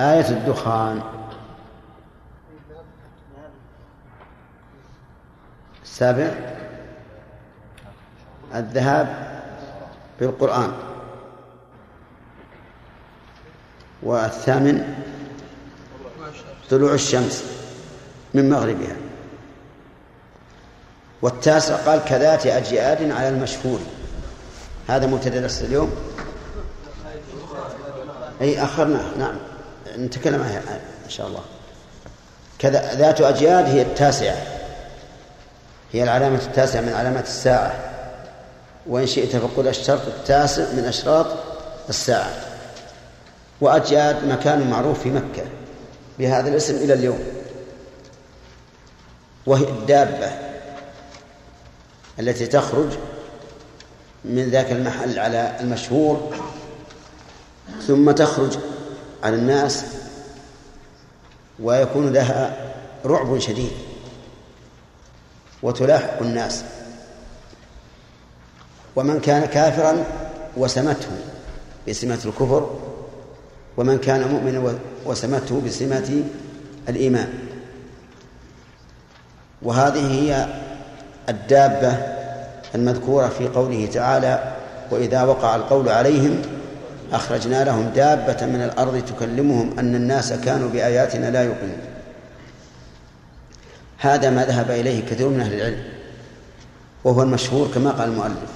آية الدخان. السابع. الذهاب بالقرآن. والثامن. طلوع الشمس من مغربها. والتاسع قال كذات أجياد على المشهور. هذا مبتدأ درس اليوم. أي أخرناه. نعم. نتكلم عنها إن شاء الله. كذا ذات أجياد هي التاسعة. هي العلامة التاسعة من علامات الساعة. وإن شئت فقل الشرط التاسع من أشراط الساعة. وأجياد مكان معروف في مكة. بهذا الاسم إلى اليوم. وهي الدابة التي تخرج من ذاك المحل على المشهور ثم تخرج على الناس ويكون لها رعب شديد وتلاحق الناس. ومن كان كافرا وسمته بسمة الكفر ومن كان مؤمنا وسمته بسمة الإيمان. وهذه هي الدابة المذكورة في قوله تعالى وإذا وقع القول عليهم أخرجنا لهم دابة من الأرض تكلمهم أن الناس كانوا بآياتنا لا يؤمنون. هذا ما ذهب إليه كثير من أهل العلم وهو المشهور كما قال المؤلف.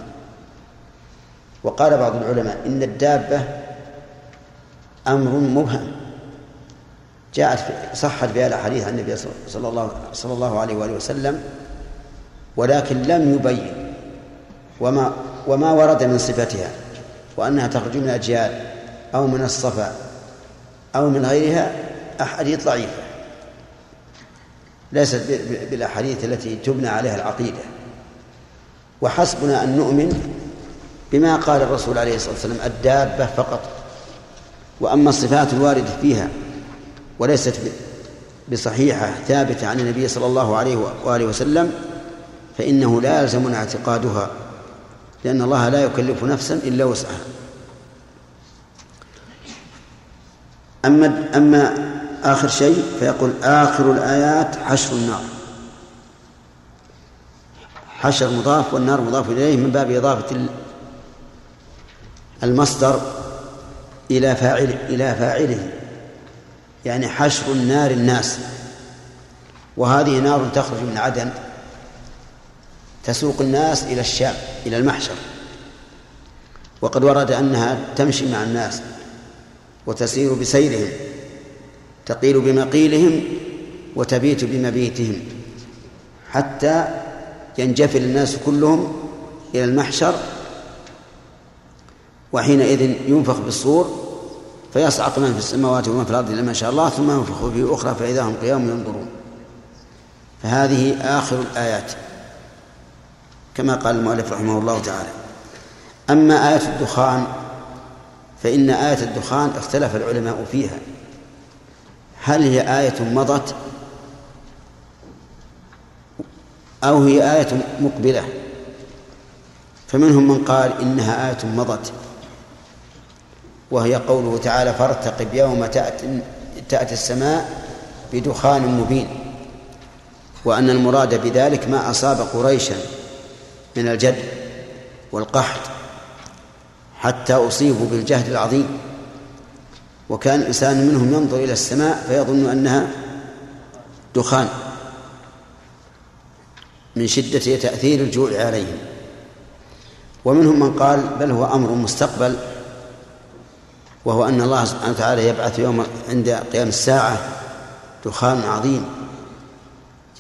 وقال بعض العلماء إن الدابة أمر مبهم. جاءت صحت بها الأحاديث عن النبي صلى الله صلى الله عليه وآله وسلم ولكن لم يبين وما وما ورد من صفتها. وأنها تخرج من الأجيال أو من الصفا أو من غيرها أحاديث ضعيفة. ليست بالأحاديث التي تبنى عليها العقيدة. وحسبنا أن نؤمن بما قال الرسول عليه الصلاة والسلام الدابة فقط. وأما الصفات الواردة فيها وليست بصحيحة ثابتة عن النبي صلى الله عليه وآله وسلم فإنه لا يلزمنا اعتقادها لأن الله لا يكلف نفسا إلا وسعها. أما أما آخر شيء فيقول آخر الآيات حشر النار. حشر مضاف والنار مضاف إليه من باب إضافة المصدر إلى فاعل إلى فاعله. يعني حشر النار الناس. وهذه نار تخرج من عدن. تسوق الناس إلى الشام إلى المحشر. وقد ورد أنها تمشي مع الناس وتسير بسيرهم تقيل بمقيلهم وتبيت بمبيتهم حتى ينجفل الناس كلهم إلى المحشر وحينئذ ينفخ بالصور فيصعق من في السماوات ومن في الأرض إلا ما شاء الله ثم ينفخ في أخرى فإذا هم قيام ينظرون. فهذه آخر الآيات. كما قال المؤلف رحمه الله تعالى. أما آية الدخان فإن آية الدخان اختلف العلماء فيها. هل هي آية مضت؟ أو هي آية مقبلة؟ فمنهم من قال إنها آية مضت. وهي قوله تعالى فارتقب يوم تأتي, تأتي السماء بدخان مبين. وأن المراد بذلك ما أصاب قريشا. من الجد والقحط حتى أصيبوا بالجهد العظيم. وكان الإنسان منهم ينظر إلى السماء فيظن أنها دخان من شدة تأثير الجوع عليهم. ومنهم من قال بل هو أمر مستقبل وهو أن الله سبحانه وتعالى يبعث يوم عند قيام الساعة دخان عظيم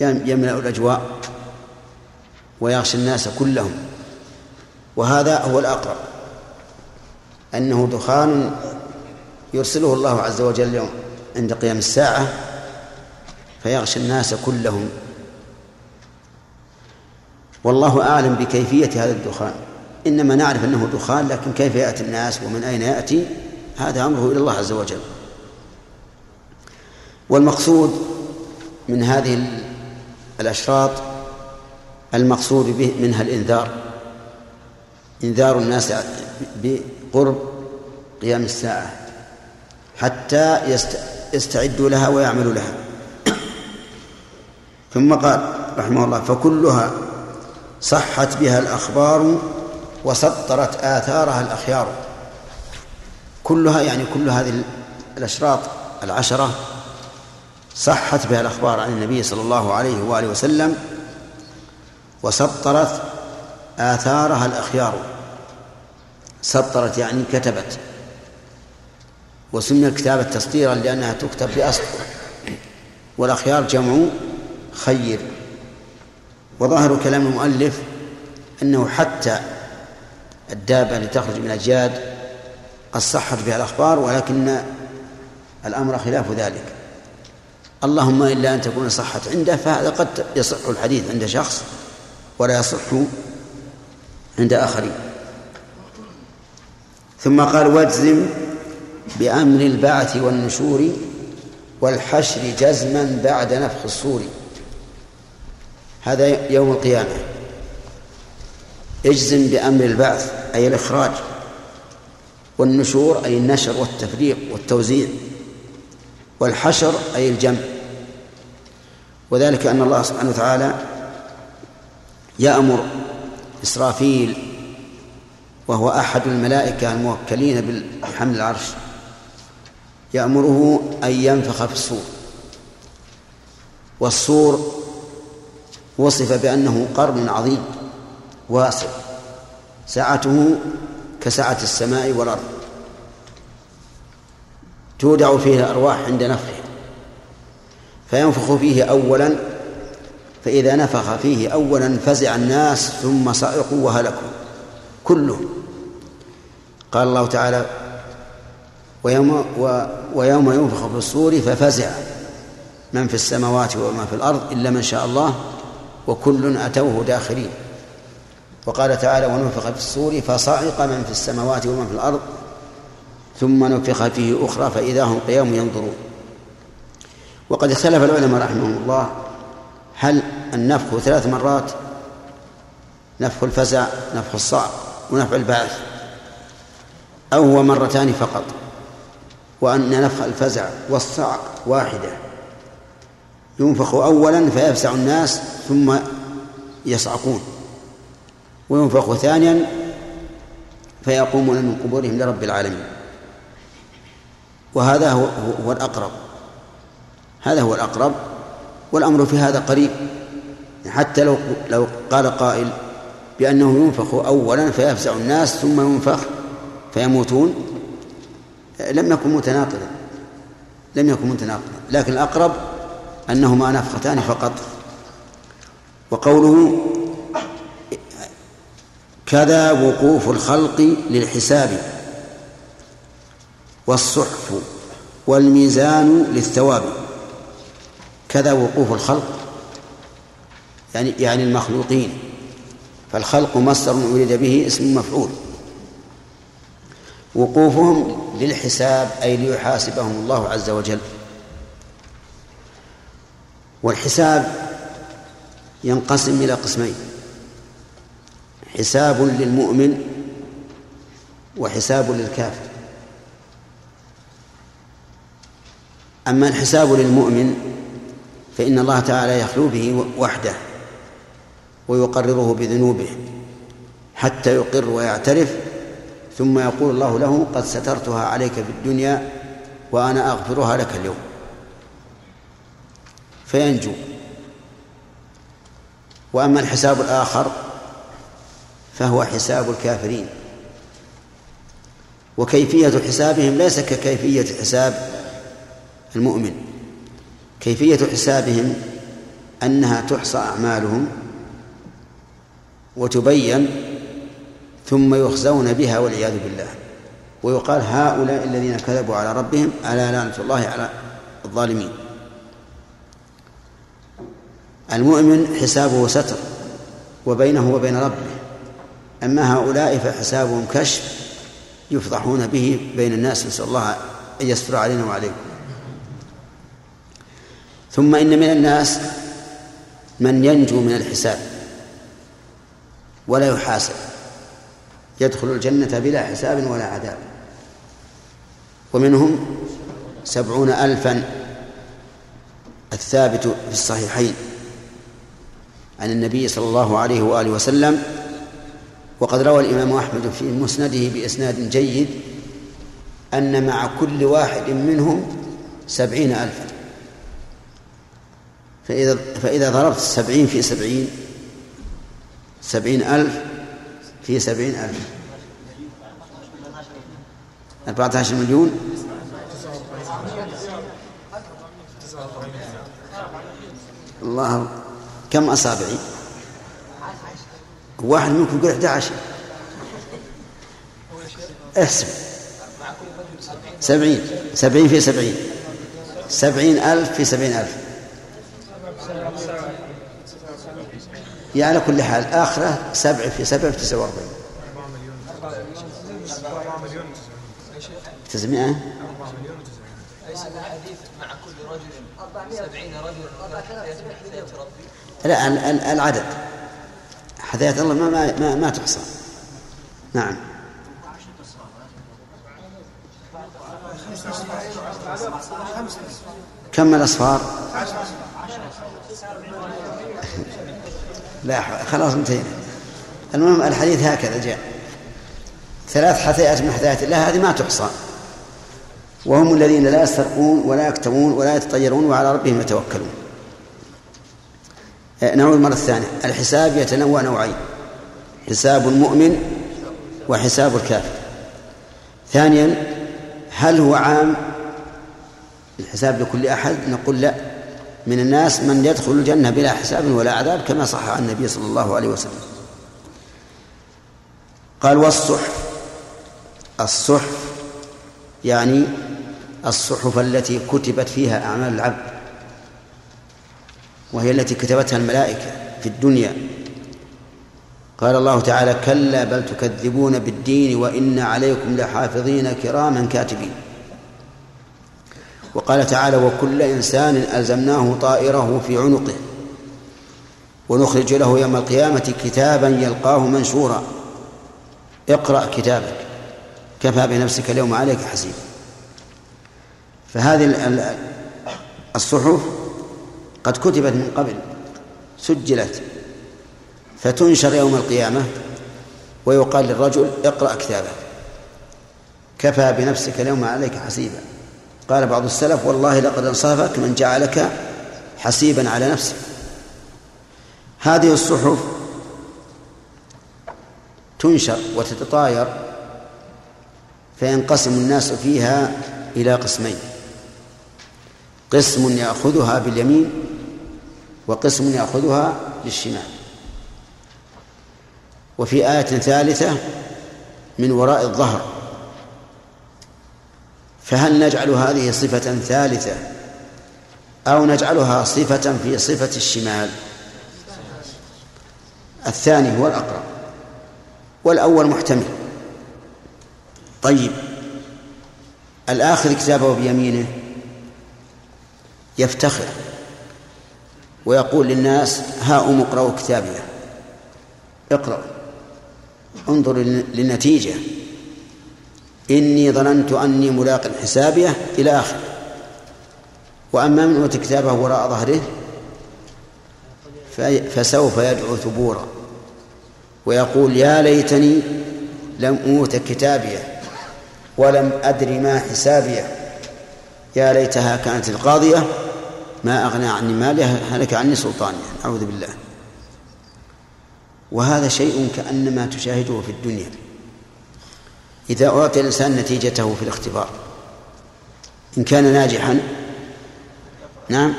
يملأ الأجواء. ويغشى الناس كلهم. وهذا هو الأقرب أنه دخان يرسله الله عز وجل عند قيام الساعة فيغشى الناس كلهم. والله أعلم بكيفية هذا الدخان. إنما نعرف أنه دخان لكن كيف يأتي الناس ومن أين يأتي؟ هذا أمره إلى الله عز وجل. والمقصود من هذه الأشراط المقصود به منها الإنذار. إنذار الناس بقرب قيام الساعة حتى يستعدوا لها ويعملوا لها. ثم قال رحمه الله فكلها صحت بها الأخبار وسطرت آثارها الأخيار. كلها يعني كل هذه الأشراط العشرة صحت بها الأخبار عن النبي صلى الله عليه وآله وسلم وسطرت آثارها الأخيار. سطرت يعني كتبت وسمي الكتابة تسطيرا لأنها تكتب بأسطر والأخيار جمع خير. وظاهر كلام المؤلف أنه حتى الدابة التي تخرج من أجياد قد صحت بها الأخبار ولكن الأمر خلاف ذلك. اللهم إلا أن تكون صحت عنده فهذا قد يصح الحديث عند شخص ولا يصح عند آخرين. ثم قال واجزم بأمر البعث والنشور والحشر جزما بعد نفخ الصور. هذا يوم القيامة. اجزم بأمر البعث أي الإخراج والنشور أي النشر والتفريق والتوزيع والحشر أي الجمع. وذلك أن الله سبحانه وتعالى يأمر إسرافيل وهو أحد الملائكة الموكلين بحمل العرش يأمره أن ينفخ في الصور. والصور وصف بأنه قرن عظيم واسع سعته كسعة السماء والأرض. تودع فيه الأرواح عند نفخه فينفخ فيه أولا فإذا نفخ فيه أولا فزع الناس ثم صعقوا وهلكوا كلهم. قال الله تعالى ويوم, ويوم ينفخ في الصور ففزع من في السماوات وما في الأرض إلا من شاء الله وكل أتوه داخلين. وقال تعالى ونفخ في الصور فصعق من في السماوات ومن في الأرض ثم نفخ فيه أخرى فإذا هم قيام ينظرون. وقد اختلف العلماء رحمهم الله هل النفخ ثلاث مرات؟ نفخ الفزع نفخ الصعق ونفخ البعث. أو هو مرتان فقط. وأن نفخ الفزع والصعق واحدة. ينفخ أولا فيفزع الناس ثم يصعقون. وينفخ ثانيا فيقومون من قبورهم لرب العالمين. وهذا هو, هو الأقرب. هذا هو الأقرب والأمر في هذا قريب. حتى لو لو قال قائل بأنه ينفخ أولا فيفزع الناس ثم ينفخ فيموتون لم يكن متناقضا لم يكن متناقضا. لكن الأقرب أنهما نفختان فقط. وقوله كذا وقوف الخلق للحساب والصحف والميزان للثواب. كذا وقوف الخلق. يعني يعني المخلوقين. فالخلق مصدر أريد به اسم مفعول. وقوفهم للحساب أي ليحاسبهم الله عز وجل. والحساب ينقسم إلى قسمين. حساب للمؤمن وحساب للكافر. أما الحساب للمؤمن فإن الله تعالى يخلو به وحده ويقرره بذنوبه حتى يقر ويعترف ثم يقول الله له قد سترتها عليك في الدنيا وأنا أغفرها لك اليوم. فينجو. وأما الحساب الآخر فهو حساب الكافرين. وكيفية حسابهم ليس ككيفية حساب المؤمن. كيفية حسابهم أنها تحصى أعمالهم وتبين ثم يخزون بها والعياذ بالله. ويقال هؤلاء الذين كذبوا على ربهم ألا لعنة الله على الظالمين. المؤمن حسابه ستر وبينه وبين ربه. أما هؤلاء فحسابهم كشف يفضحون به بين الناس نسأل الله أن يستر علينا وعليكم. ثم إن من الناس من ينجو من الحساب ولا يحاسب. يدخل الجنة بلا حساب ولا عذاب. ومنهم سبعون ألفا. الثابت في الصحيحين. عن النبي صلى الله عليه وآله وسلم. وقد روى الإمام أحمد في مسنده بإسناد جيد أن مع كل واحد منهم سبعين ألفا. فإذا فإذا ضربت سبعين في سبعين سبعين ألف في سبعين ألف. أربعة عشر مليون؟ الله كم أصابعي؟ واحد منكم يقول 11 احسب سبعين سبعين في سبعين. سبعين ألف في سبعين ألف. يعني على كل حال آخرة سبع في سبع في تسعة وأربعين. تسعمائة؟ لا العدد. حذاية الله ما ما ما, ما تحصى. نعم. كم الأصفار؟ لا خلاص انتهينا. المهم الحديث هكذا جاء. ثلاث حثيات من حثيات الله هذه ما تحصى. وهم الذين لا يسترقون ولا يكتمون ولا يتطيرون وعلى ربهم يتوكلون. نعود مرة الثانية الحساب يتنوع نوعين. حساب المؤمن وحساب الكافر. ثانيا هل هو عام؟ الحساب لكل أحد؟ نقول لا. من الناس من يدخل الجنة بلا حساب ولا عذاب كما صح عن النبي صلى الله عليه وسلم. قال والصحف الصحف يعني الصحف التي كتبت فيها أعمال العبد وهي التي كتبتها الملائكة في الدنيا. قال الله تعالى كلا بل تكذبون بالدين وإن عليكم لحافظين كراما كاتبين. وقال تعالى وكل إنسان ألزمناه طائره في عنقه ونخرج له يوم القيامة كتابا يلقاه منشورا. اقرأ كتابك. كفى بنفسك اليوم عليك حسيبا. فهذه الصحف قد كتبت من قبل سجلت. فتنشر يوم القيامة ويقال للرجل اقرأ كتابك. كفى بنفسك اليوم عليك حسيبا. قال بعض السلف والله لقد انصافك من جعلك حسيبا على نفسك. هذه الصحف تنشر وتتطاير فينقسم الناس فيها إلى قسمين قسم يأخذها باليمين وقسم يأخذها للشمال وفي آية ثالثة من وراء الظهر. فهل نجعل هذه صفة ثالثة أو نجعلها صفة في صفة الشمال؟ الثاني هو الأقرب والأول محتمل. طيب الآخر كتابه بيمينه يفتخر ويقول للناس هاؤم اقرأوا كتابي. اقرأوا انظر للنتيجة. إني ظننت أني ملاق حسابيه إلى آخر وأما من أوتي كتابه وراء ظهره فسوف يدعو ثبورا. ويقول يا ليتني لم أوت كتابيه ولم أدر ما حسابيه. يا ليتها كانت القاضية ما أغنى عني مالها هلك عني سلطانها أعوذ بالله. وهذا شيء كأنما تشاهده في الدنيا. إذا أعطي الإنسان نتيجته في الاختبار. إن كان ناجحا نعم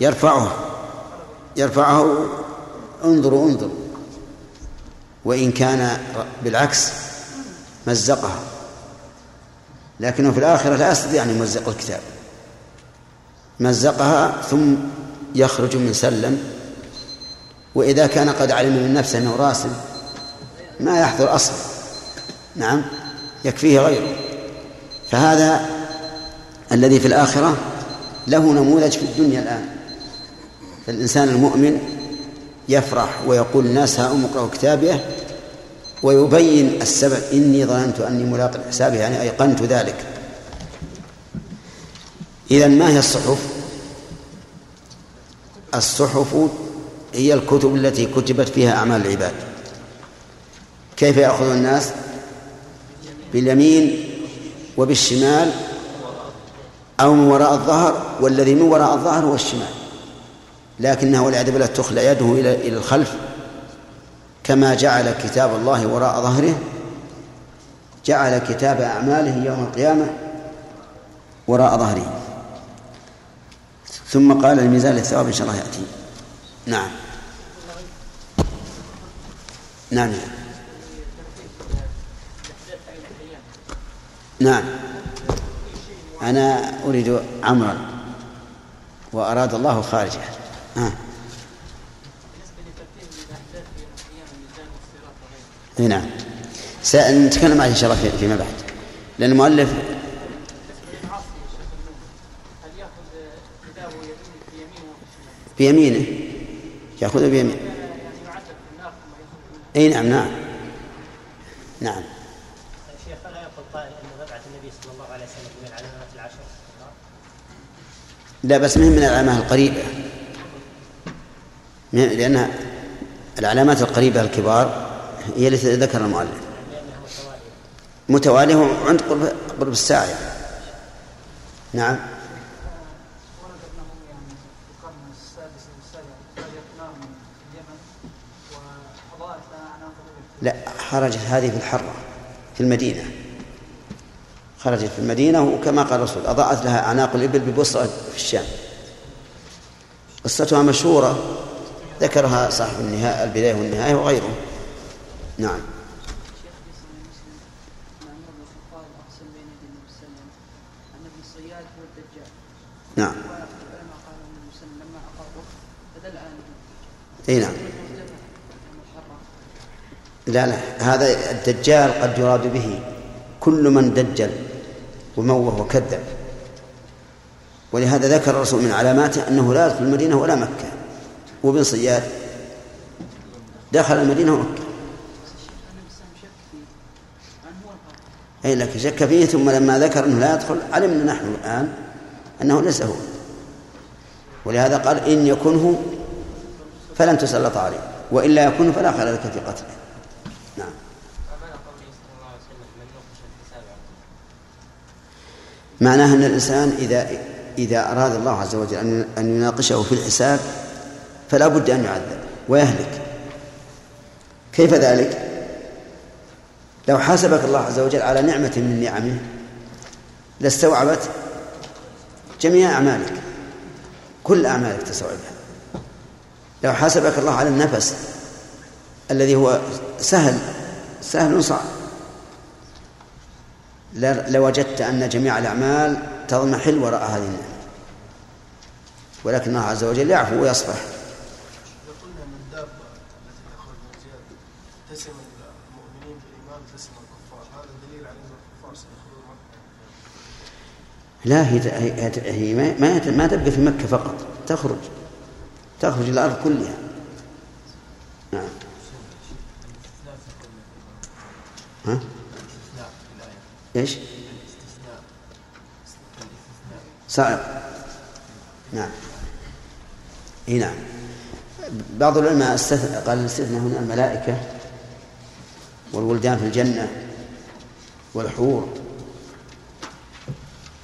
يرفعها يرفعه انظروا انظروا. وإن كان بالعكس مزقها. لكنه في الآخرة لا يستطيع أن يمزق الكتاب. مزقها ثم يخرج من سلم. وإذا كان قد علم من نفسه أنه راسم ما يحضر أصلا. نعم. يكفيه غيره. فهذا الذي في الآخرة له نموذج في الدنيا الآن. فالإنسان المؤمن يفرح ويقول الناس ها اقرأوا كتابيه ويبين السبب. إني ظننت أني ملاق حسابه يعني أيقنت ذلك. إذا ما هي الصحف؟ الصحف هي الكتب التي كتبت فيها أعمال العباد. كيف يأخذ الناس؟ باليمين وبالشمال أو من وراء الظهر والذي من وراء الظهر هو الشمال. لكنه والعياذ بالله تخلى يده إلى إلى الخلف كما جعل كتاب الله وراء ظهره جعل كتاب أعماله يوم القيامة وراء ظهره. ثم قال الميزان للثواب إن شاء الله يأتي. نعم. نعم. نعم أنا أريد عمرا وأراد الله خارجه. آه. نعم. سنتكلم عنه إن شاء الله فيما بعد. لأن المؤلف بيمينه. يأخذه بيمينه أي نعم نعم. نعم شيخ فلا يقول قائل أن مبعث النبي صلى الله عليه وسلم من العلامات العشر لا بس مهم من العلامات القريبة. لأن العلامات القريبة الكبار هي التي ذكر المؤلف. متوالية عند قرب قرب الساعة. نعم. لا خرجت هذه في الحرة في المدينة. خرجت في المدينة وكما قال الرسول أضاءت لها أعناق الإبل ببصرة في الشام. قصتها مشهورة ذكرها صاحب النهاية البداية والنهاية وغيره نعم. نعم. إي نعم. لا لا هذا الدجال قد يراد به كل من دجل. وموه وكذب. ولهذا ذكر الرسول من علاماته أنه لا يدخل المدينة ولا مكة. وابن صياد دخل المدينة ومكة. أي لك شك فيه ثم لما ذكر أنه لا يدخل علمنا نحن الآن أنه ليس هو. ولهذا قال إن يكنه فلن تسلط عليه وإلا يكون فلا خير لك في قتله نعم معناه أن الإنسان إذا إذا أراد الله عز وجل أن يناقشه في الحساب فلا بد أن يعذب ويهلك. كيف ذلك؟ لو حاسبك الله عز وجل على نعمة من نعمه لاستوعبت جميع أعمالك كل أعمالك تستوعبها. لو حاسبك الله على النفس الذي هو سهل سهل صعب. لوجدت أن جميع الأعمال تضمحل وراء هذه النعمة. ولكن الله عز وجل يعفو ويصفح. لا هي هي ما ما تبقى في مكة فقط. تخرج. تخرج الأرض كلها. نعم. ها؟ إيش؟ صعب. نعم. إي نعم. بعض العلماء قال الاستثناء هنا الملائكة والولدان في الجنة والحور.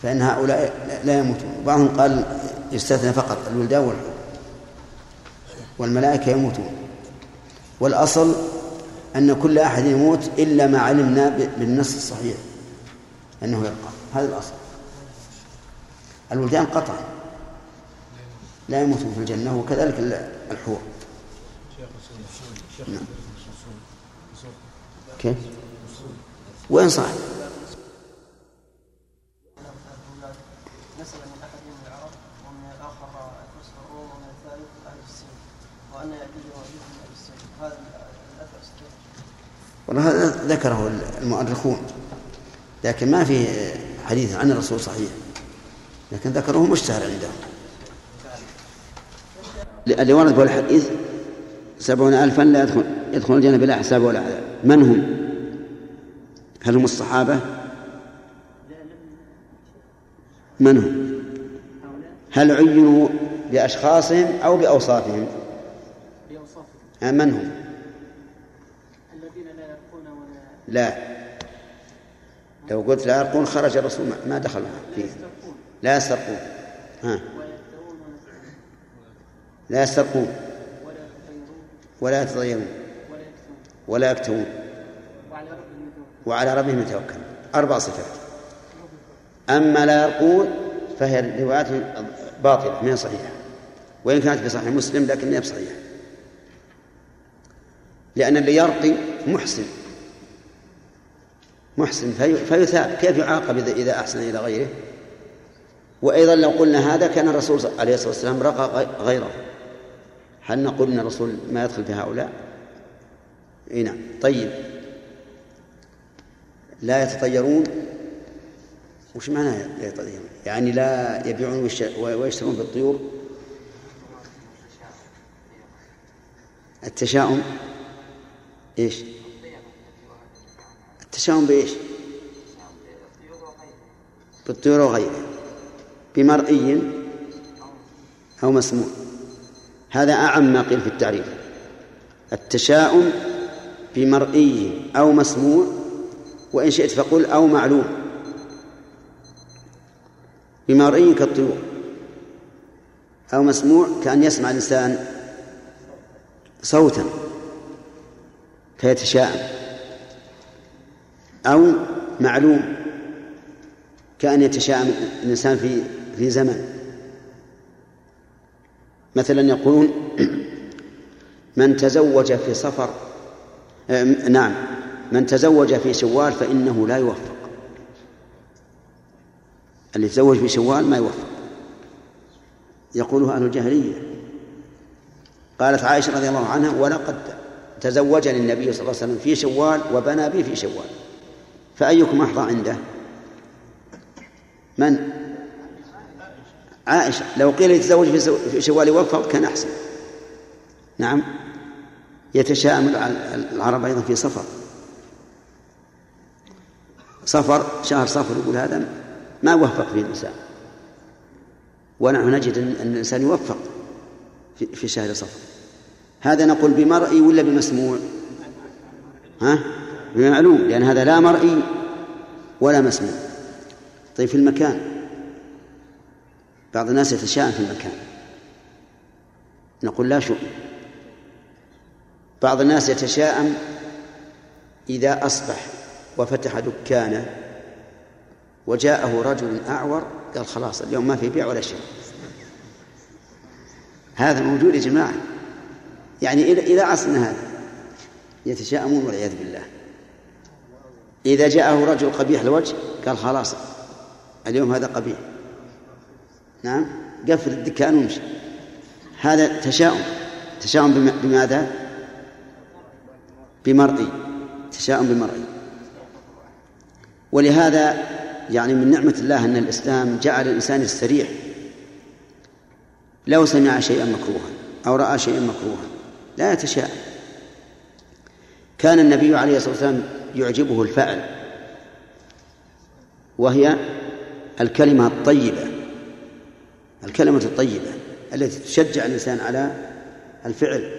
فإن هؤلاء لا يموتون. بعضهم قال يستثنى فقط الولدان والحور. والملائكة يموتون. والأصل أن كل أحد يموت إلا ما علمنا بالنص الصحيح. أنه يبقى. هذا الأصل. الولدان قطعا. لا يموتون في الجنة وكذلك الحور. نعم. كيف؟ وين صاحب؟ والله هذا ذكره المؤرخون. لكن ما في حديث عن الرسول صحيح. لكن ذكره مشتهر عندهم اللي ورد بالحديث سبعون ألفا لا يدخل يدخل الجنة بلا حساب ولا عذاب من هم؟ هل هم الصحابة؟ من هم؟ هل عينوا بأشخاصهم أو بأوصافهم؟ بأوصافهم. من هم؟ الذين لا يرقون ولا لا. لو قلت لا يرقون خرج الرسول ما دخل فيه. لا يسترقون. ها. لا يسترقون. ولا يتطيرون. ولا يكتوون. وعلى ربهم يتوكلون أربع صفات. أما لا يرقون فهي روايات باطلة ما هي صحيحة. وإن كانت في صحيح مسلم لكنها بصحيحة. لأن اللي يرقي محسن. محسن في فيثاب كيف يعاقب إذا أحسن إلى غيره؟ وأيضا لو قلنا هذا كان الرسول عليه الصلاة والسلام رقى غيره. هل نقول أن الرسول ما يدخل في هؤلاء؟ إي نعم. طيب. لا يتطيرون؟ وش معنى لا يتطيرون؟ يعني لا يبيعون ويشترون بالطيور التشاؤم. إيش؟ التشاؤم بإيش؟ بالطيور وغيره بمرئي أو مسموع. هذا أعم ما قيل في التعريف. التشاؤم بمرئي أو مسموع وإن شئت فقل أو معلوم. بمرئي كالطيور. أو مسموع كأن يسمع الإنسان صوتا فيتشاءم. أو معلوم كأن يتشاءم الإنسان في في زمن. مثلا يقولون من تزوج في صفر نعم من تزوج في شوال فإنه لا يوفق. اللي تزوج في شوال ما يوفق. يقوله أهل الجاهلية. قالت عائشة رضي الله عنها ولقد تزوجني النبي صلى الله عليه وسلم في شوال وبنى بي في شوال. فأيكم أحظى عنده؟ من؟ عائشة. لو قيل يتزوج في شوال يوفق كان أحسن. نعم. يتشاءم العرب أيضا في صفر. صفر شهر صفر يقول هذا ما وفق فيه الإنسان. ونحن نجد أن الإنسان يوفق في شهر صفر. هذا نقول بمرئي ولا بمسموع؟ ها؟ بمعلوم لأن هذا لا مرئي ولا مسموع. طيب في المكان. بعض الناس يتشاءم في المكان. نقول لا شؤم. بعض الناس يتشاءم إذا أصبح وفتح دكانه وجاءه رجل أعور قال خلاص اليوم ما في بيع ولا شيء. هذا موجود يا جماعة. يعني إلى إلى عصرنا هذا. يتشاءمون والعياذ بالله. إذا جاءه رجل قبيح الوجه قال خلاص اليوم هذا قبيح. نعم؟ قفل الدكان ومشي هذا تشاؤم. تشاؤم بماذا؟ بمرئي. تشاؤم بمرئي. ولهذا يعني من نعمة الله أن الإسلام جعل الإنسان يستريح لو سمع شيئا مكروها أو رأى شيئا مكروها لا يتشاءم. كان النبي عليه الصلاة والسلام يعجبه الفعل وهي الكلمة الطيبة الكلمة الطيبة التي تشجع الإنسان على الفعل.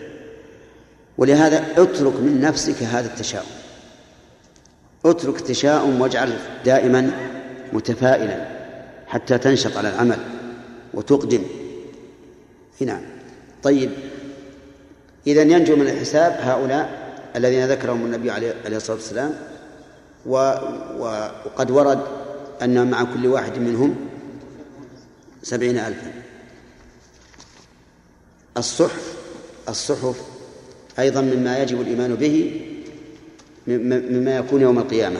ولهذا اترك من نفسك هذا التشاؤم. اترك التشاؤم واجعل دائما متفائلا حتى تنشط على العمل وتقدم. نعم طيب. إذا ينجو من الحساب هؤلاء الذين ذكرهم النبي عليه الصلاة والسلام. وقد ورد أن مع كل واحد منهم سبعين ألفا. الصحف الصحف أيضا مما يجب الإيمان به مما يكون يوم القيامة.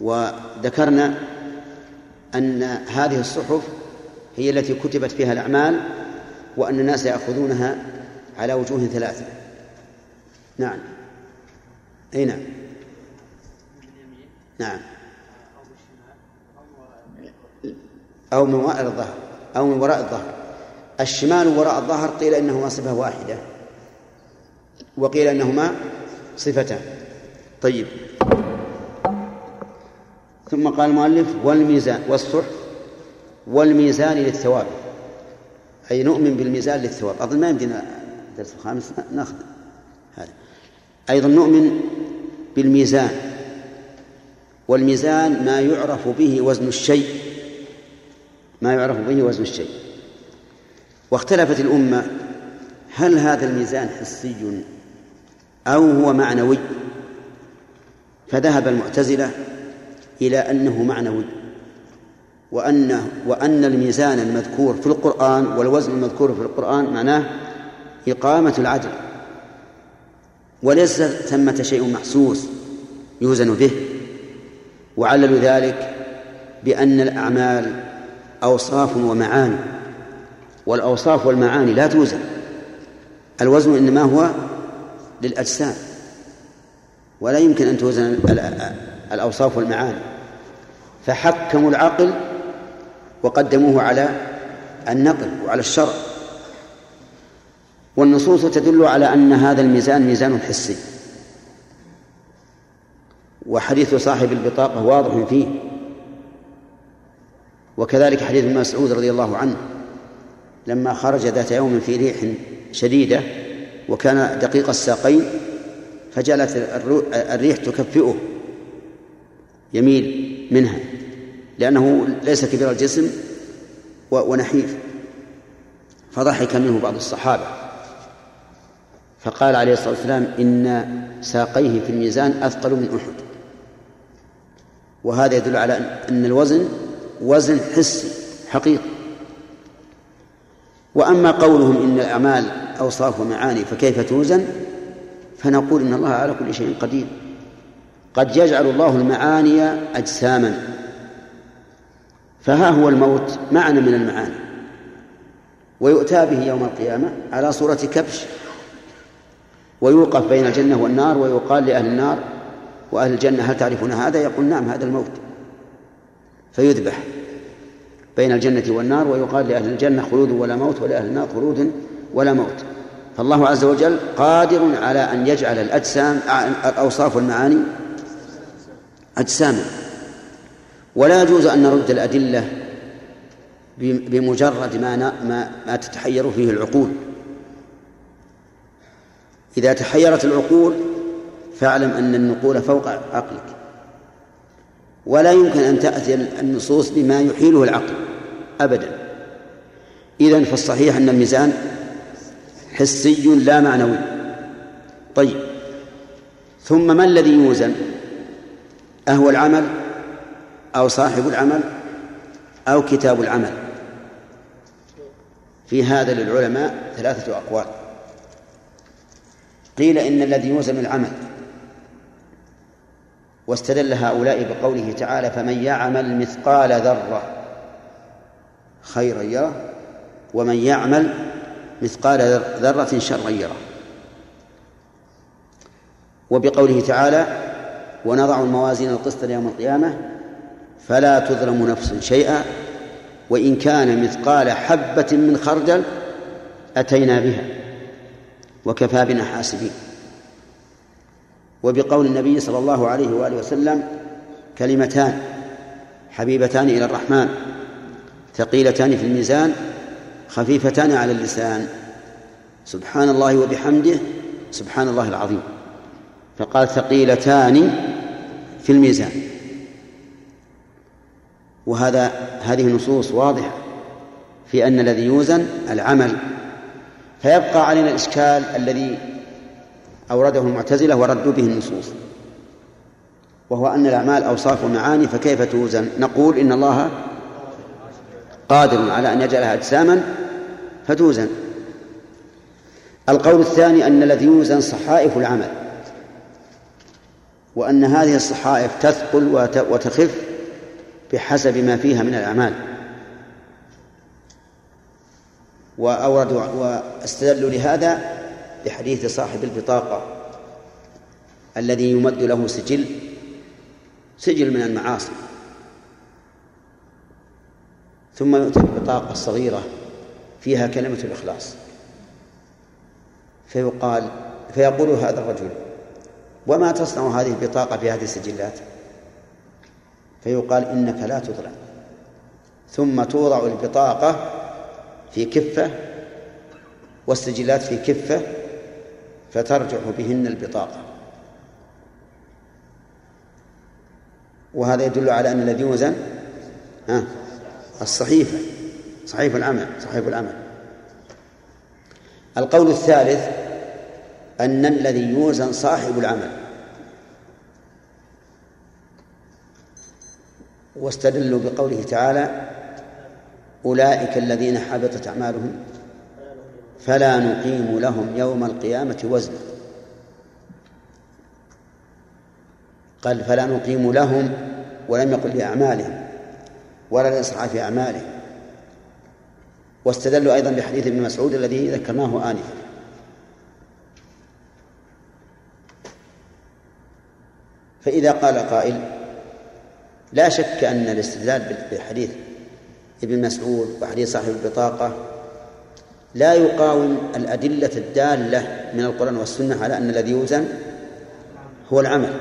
وذكرنا أن هذه الصحف هي التي كتبت فيها الأعمال وأن الناس يأخذونها على وجوه ثلاثة. نعم. أي نعم. نعم. أو من وراء الظهر. أو من وراء الظهر. الشمال وراء الظهر قيل إنهما صفة واحدة. وقيل إنهما صفتان. طيب. ثم قال المؤلف والميزان والصحف والميزان للثواب. أي نؤمن بالميزان للثواب. أظن ما يمدينا الدرس الخامس ناخذ أيضا نؤمن بالميزان والميزان ما يعرف به وزن الشيء ما يعرف به وزن الشيء. واختلفت الأمة هل هذا الميزان حسي أو هو معنوي؟ فذهب المعتزلة إلى أنه معنوي وأن وأن الميزان المذكور في القرآن والوزن المذكور في القرآن معناه إقامة العدل. وليس ثمة شيء محسوس يوزن به. وعللوا ذلك بأن الأعمال أوصاف ومعاني والأوصاف والمعاني لا توزن. الوزن إنما هو للأجسام ولا يمكن أن توزن الأوصاف والمعاني. فحكموا العقل وقدموه على النقل وعلى الشرع. والنصوص تدل على أن هذا الميزان ميزان حسي. وحديث صاحب البطاقة واضح فيه. وكذلك حديث ابن مسعود رضي الله عنه لما خرج ذات يوم في ريح شديدة وكان دقيق الساقين فجعلت الريح تكفئه يميل منها لأنه ليس كبير الجسم ونحيف. فضحك منه بعض الصحابة. فقال عليه الصلاة والسلام إن ساقيه في الميزان أثقل من أحد. وهذا يدل على أن الوزن وزن حسي حقيقي. وأما قولهم إن الأعمال أوصاف ومعاني فكيف توزن؟ فنقول إن الله على كل شيء قدير. قد يجعل الله المعاني أجساما. فها هو الموت معنى من المعاني. ويؤتى به يوم القيامة على صورة كبش. ويوقف بين الجنة والنار ويقال لأهل النار وأهل الجنة هل تعرفون هذا؟ يقول نعم هذا الموت. فيذبح بين الجنة والنار ويقال لأهل الجنة خلود ولا موت ولأهل النار خلود ولا موت. فالله عز وجل قادر على أن يجعل الأجسام الأوصاف والمعاني أجساما. ولا يجوز أن نرد الأدلة بمجرد ما ما, ما تتحير فيه العقول. إذا تحيرت العقول فاعلم أن النقول فوق عقلك. ولا يمكن أن تأتي النصوص بما يحيله العقل أبدا. إذن فالصحيح أن الميزان حسي لا معنوي. طيب. ثم ما الذي يوزن؟ أهو العمل أو صاحب العمل أو كتاب العمل. في هذا للعلماء ثلاثة أقوال. قيل إن الذي يوزن العمل واستدل هؤلاء بقوله تعالى فمن يعمل مثقال ذرة خيرا يره ومن يعمل مثقال ذرة شرا يره. وبقوله تعالى ونضع الموازين القسط ليوم القيامة فلا تظلم نفس شيئا وإن كان مثقال حبة من خردل أتينا بها. وكفى بنا حاسبين. وبقول النبي صلى الله عليه وآله وسلم كلمتان حبيبتان إلى الرحمن ثقيلتان في الميزان خفيفتان على اللسان. سبحان الله وبحمده سبحان الله العظيم. فقال ثقيلتان في الميزان. وهذا هذه نصوص واضحة في أن الذي يوزن العمل. فيبقى علينا الإشكال الذي أورده المعتزلة وردوا به النصوص وهو أن الأعمال أوصاف ومعاني فكيف توزن؟ نقول إن الله قادر على أن يجعلها أجساما فتوزن. القول الثاني أن الذي يوزن صحائف العمل وأن هذه الصحائف تثقل وتخف بحسب ما فيها من الأعمال. وأوردوا واستدلوا لهذا بحديث صاحب البطاقة الذي يمد له سجل سجل من المعاصي. ثم يؤتى البطاقة الصغيرة فيها كلمة الإخلاص. فيقال فيقول هذا الرجل وما تصنع هذه البطاقة في هذه السجلات؟ فيقال إنك لا تظلم ثم توضع البطاقة في كفة والسجلات في كفة فترجح بهن البطاقة. وهذا يدل على أن الذي يوزن ها الصحيفة صحيفة العمل صحيفة العمل. القول الثالث أن الذي يوزن صاحب العمل واستدلوا بقوله تعالى أولئك الذين حبطت أعمالهم فلا نقيم لهم يوم القيامة وزنا قال فلا نقيم لهم ولم يقل لأعمالهم ولا لإسعاف أعمالهم. واستدلوا أيضا بحديث ابن مسعود الذي ذكرناه آنفا. فإذا قال قائل لا شك أن الاستدلال بحديث ابن مسعود وحديث صاحب البطاقة لا يقاوم الأدلة الدالة من القرآن والسنة على أن الذي يوزن هو العمل.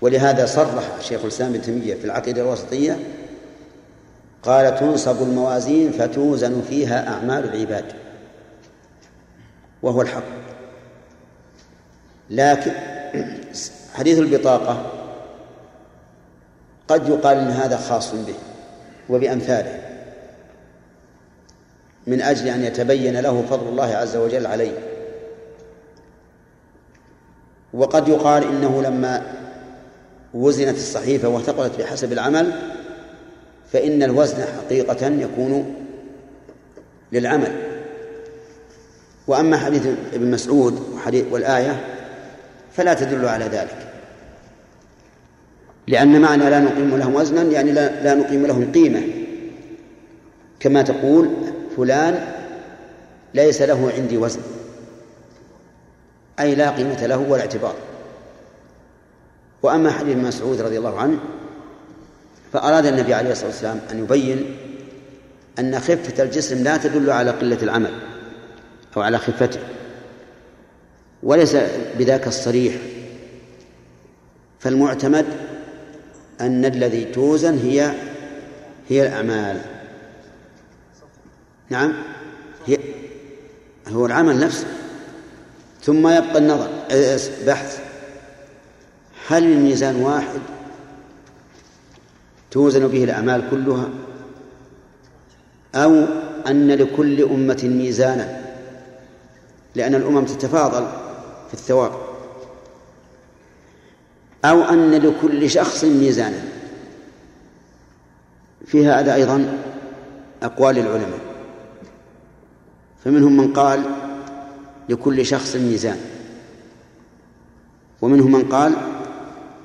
ولهذا صرح شيخ الإسلام ابن تيمية في العقيدة الوسطية قال تنصب الموازين فتوزن فيها أعمال العباد. وهو الحق. لكن حديث البطاقة قد يقال إن هذا خاص به. وبأمثاله. من أجل أن يتبين له فضل الله عز وجل عليه. وقد يقال إنه لما وزنت الصحيفة وثقلت بحسب العمل فإن الوزن حقيقة يكون للعمل. وأما حديث ابن مسعود والآية فلا تدل على ذلك. لأن معنى لا نقيم لهم وزنا يعني لا, لا نقيم لهم قيمة. كما تقول فلان ليس له عندي وزن. أي لا قيمة له ولا اعتبار. وأما حديث مسعود رضي الله عنه فأراد النبي عليه الصلاة والسلام أن يبين أن خفة الجسم لا تدل على قلة العمل أو على خفته وليس بذاك الصريح. فالمعتمد أن الذي توزن هي هي الأعمال نعم؟ هي هو العمل نفسه. ثم يبقى النظر بحث. هل الميزان واحد توزن به الأعمال كلها؟ أو أن لكل أمة ميزانا لأن الأمم تتفاضل في الثواب. أو أن لكل شخص ميزانا. في هذا أيضا أقوال العلماء. فمنهم من قال لكل شخص ميزان. ومنهم من قال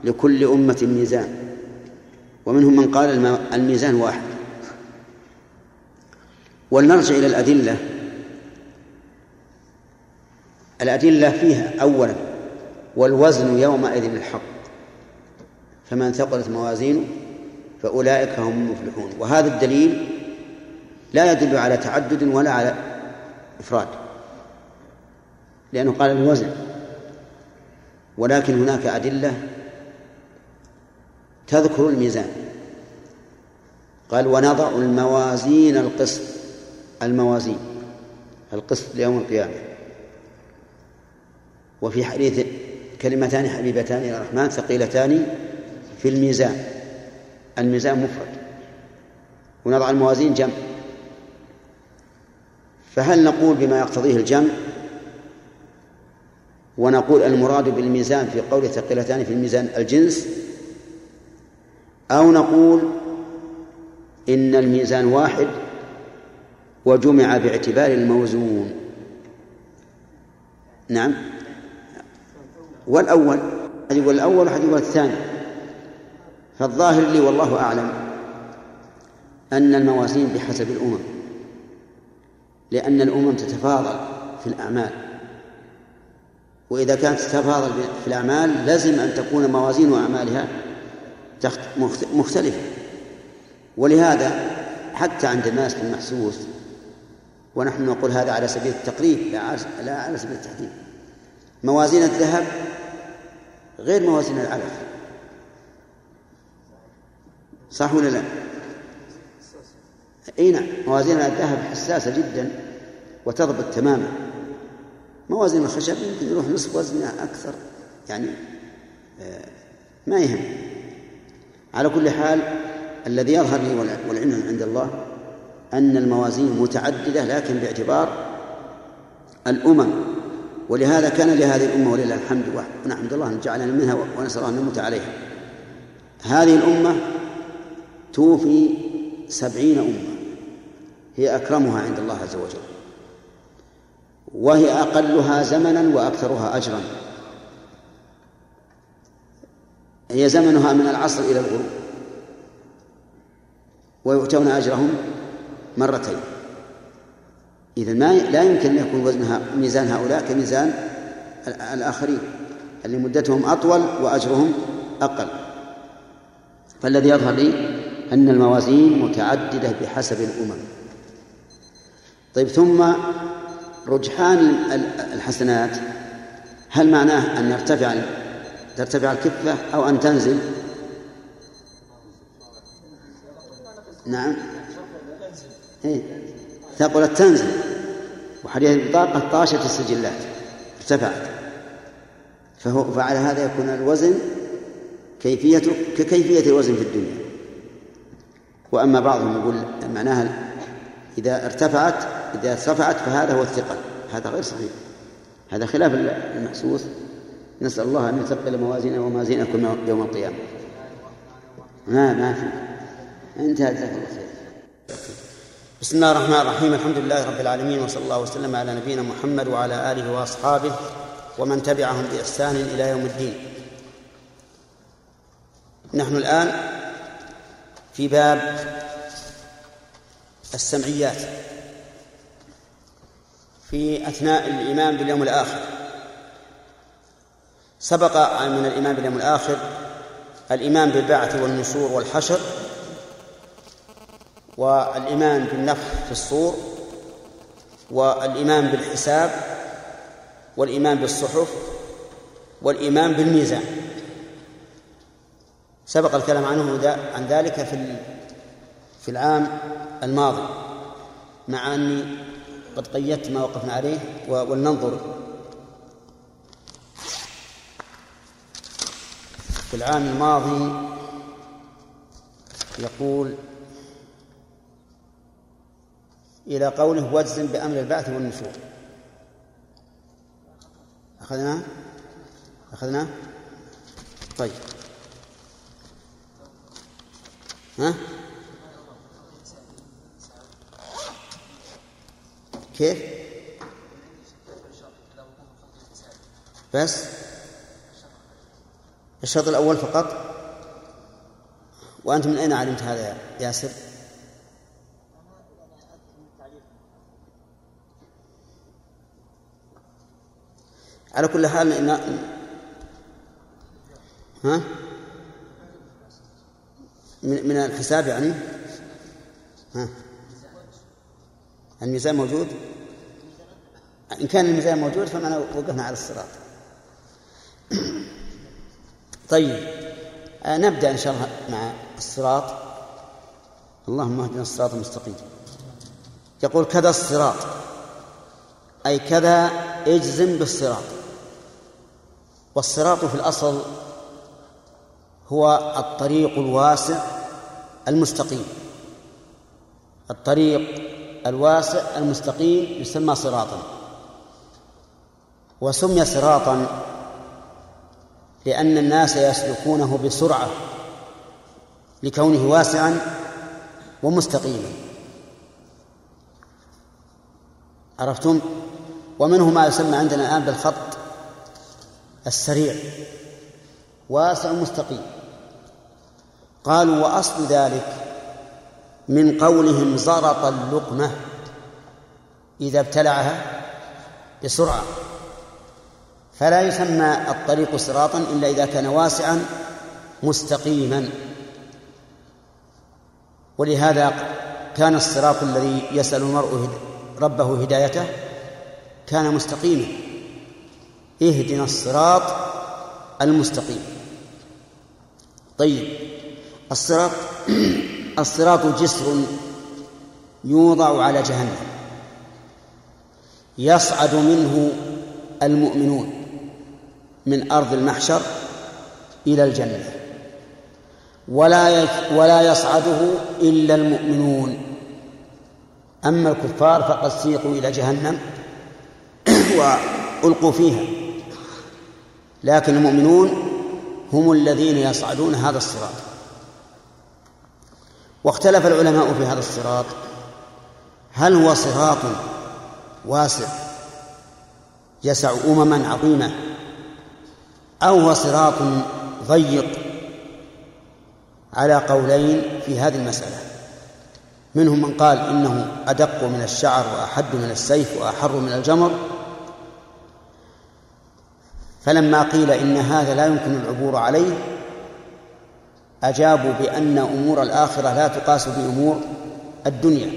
لكل أمة ميزان. ومنهم من قال الميزان واحد. ولنرجع إلى الأدلة. الأدلة فيها أولا والوزن يومئذ الحق. فمن ثقلت موازينه فأولئك هم المفلحون. وهذا الدليل لا يدل على تعدد ولا على إفراد لأنه قال الوزن. ولكن هناك أدلة تذكر الميزان. قال ونضع الموازين القسط الموازين القسط ليوم القيامة. وفي حديث كلمتان حبيبتان إلى الرحمن ثقيلتان في الميزان. الميزان مفرد. ونضع الموازين جمع. فهل نقول بما يقتضيه الجمع؟ ونقول المراد بالميزان في قول ثقيلتان في الميزان الجنس؟ أو نقول إن الميزان واحد وجمع باعتبار الموزون. نعم. والأول أحد يقول الأول وأحد يقول الثاني. فالظاهر لي والله أعلم أن الموازين بحسب الأمم لأن الأمم تتفاضل في الأعمال. وإذا كانت تتفاضل في الأعمال لزم أن تكون موازين أعمالها مختلفة. ولهذا حتى عند الناس في المحسوس ونحن نقول هذا على سبيل التقريب لا على سبيل التحديد. موازين الذهب غير موازين العلف صح ولا لا؟ إي نعم. موازين الذهب حساسة جدا وتضبط تماما. موازين الخشب يمكن يروح نصف وزنها أكثر. يعني آه، ما يهم. على كل حال الذي يظهر لي والعلم عند الله أن الموازين متعددة لكن باعتبار الأمم. ولهذا كان لهذه الأمة ولله الحمد ونحمد الله أن جعلنا منها ونسأل الله أن نموت عليها. هذه الأمة توفي سبعين أمة. هي أكرمها عند الله عز وجل. وهي أقلها زمنا وأكثرها أجرا. هي زمنها من العصر إلى الغروب. ويؤتون أجرهم مرتين. إذا ما لا يمكن أن يكون وزنها ميزان هؤلاء كميزان الآخرين. اللي مدتهم أطول وأجرهم أقل. فالذي يظهر لي أن الموازين متعددة بحسب الأمم. طيب ثم رجحان الحسنات. هل معناه أن يرتفع ترتفع الكفة أو أن تنزل؟ نعم. إيه؟ ثقلت تنزل. وحديث البطاقة طاشت السجلات. ارتفعت. فهو فعلى هذا يكون الوزن كيفيته ككيفية الوزن في الدنيا. وأما بعضهم يقول معناها إذا ارتفعت إذا ارتفعت فهذا هو الثقل هذا غير صحيح. هذا خلاف المحسوس. نسأل الله أن يثقل موازيننا وموازينكم يوم القيامة. ما ما في. انتهى جزاك الله خير. بسم الله الرحمن الرحيم. الحمد لله رب العالمين وصلى الله وسلم على نبينا محمد وعلى آله وأصحابه ومن تبعهم بإحسان إلى يوم الدين. نحن الآن في باب السمعيات في أثناء الإيمان باليوم الآخر. سبق من الإيمان باليوم الآخر الإيمان بالبعث والنشور والحشر والإيمان بالنفخ في الصور والإيمان بالحساب والإيمان بالصحف والإيمان بالميزان. سبق الكلام عنه عن ذلك في في العام الماضي مع أني قد قيدت ما وقفنا عليه ولننظر. في العام الماضي يقول إلى قوله واجزم بأمر البعث والنشور. أخذناه؟ أخذناه؟ طيب. ها؟ كيف؟ بس؟ الشرط الأول فقط؟ وأنت من أين علمت هذا يا ياسر؟ على كل حال إن ها؟ من من الحساب يعني؟ ها؟ الميزان موجود؟ إن كان الميزان موجود فمعنى وقفنا على الصراط. طيب آه نبدأ إن شاء الله مع الصراط. اللهم اهدنا الصراط المستقيم. يقول كذا الصراط. أي كذا اجزم بالصراط. والصراط في الأصل هو الطريق الواسع المستقيم. الطريق الواسع المستقيم يسمى صراطا. وسمي صراطا لأن الناس يسلكونه بسرعة لكونه واسعا ومستقيما. عرفتم؟ ومنه ما يسمى عندنا الآن بالخط السريع. واسع مستقيم. قالوا وأصل ذلك من قولهم زرط اللقمة إذا ابتلعها بسرعة. فلا يسمى الطريق صراطا إلا إذا كان واسعا مستقيما. ولهذا كان الصراط الذي يسأل المرء ربه هدايته كان مستقيما. اهدنا الصراط المستقيم. طيب. الصراط الصراط جسر يوضع على جهنم. يصعد منه المؤمنون من أرض المحشر إلى الجنة. ولا ولا يصعده إلا المؤمنون. أما الكفار فقد سيقوا إلى جهنم وألقوا فيها. لكن المؤمنون هم الذين يصعدون هذا الصراط. واختلف العلماء في هذا الصراط. هل هو صراط واسع يسع أمما عظيمة أو هو صراط ضيق على قولين في هذه المسألة؟ منهم من قال إنه أدق من الشعر وأحد من السيف وأحر من الجمر. فلما قيل إن هذا لا يمكن العبور عليه أجابوا بأن أمور الآخرة لا تقاس بأمور الدنيا.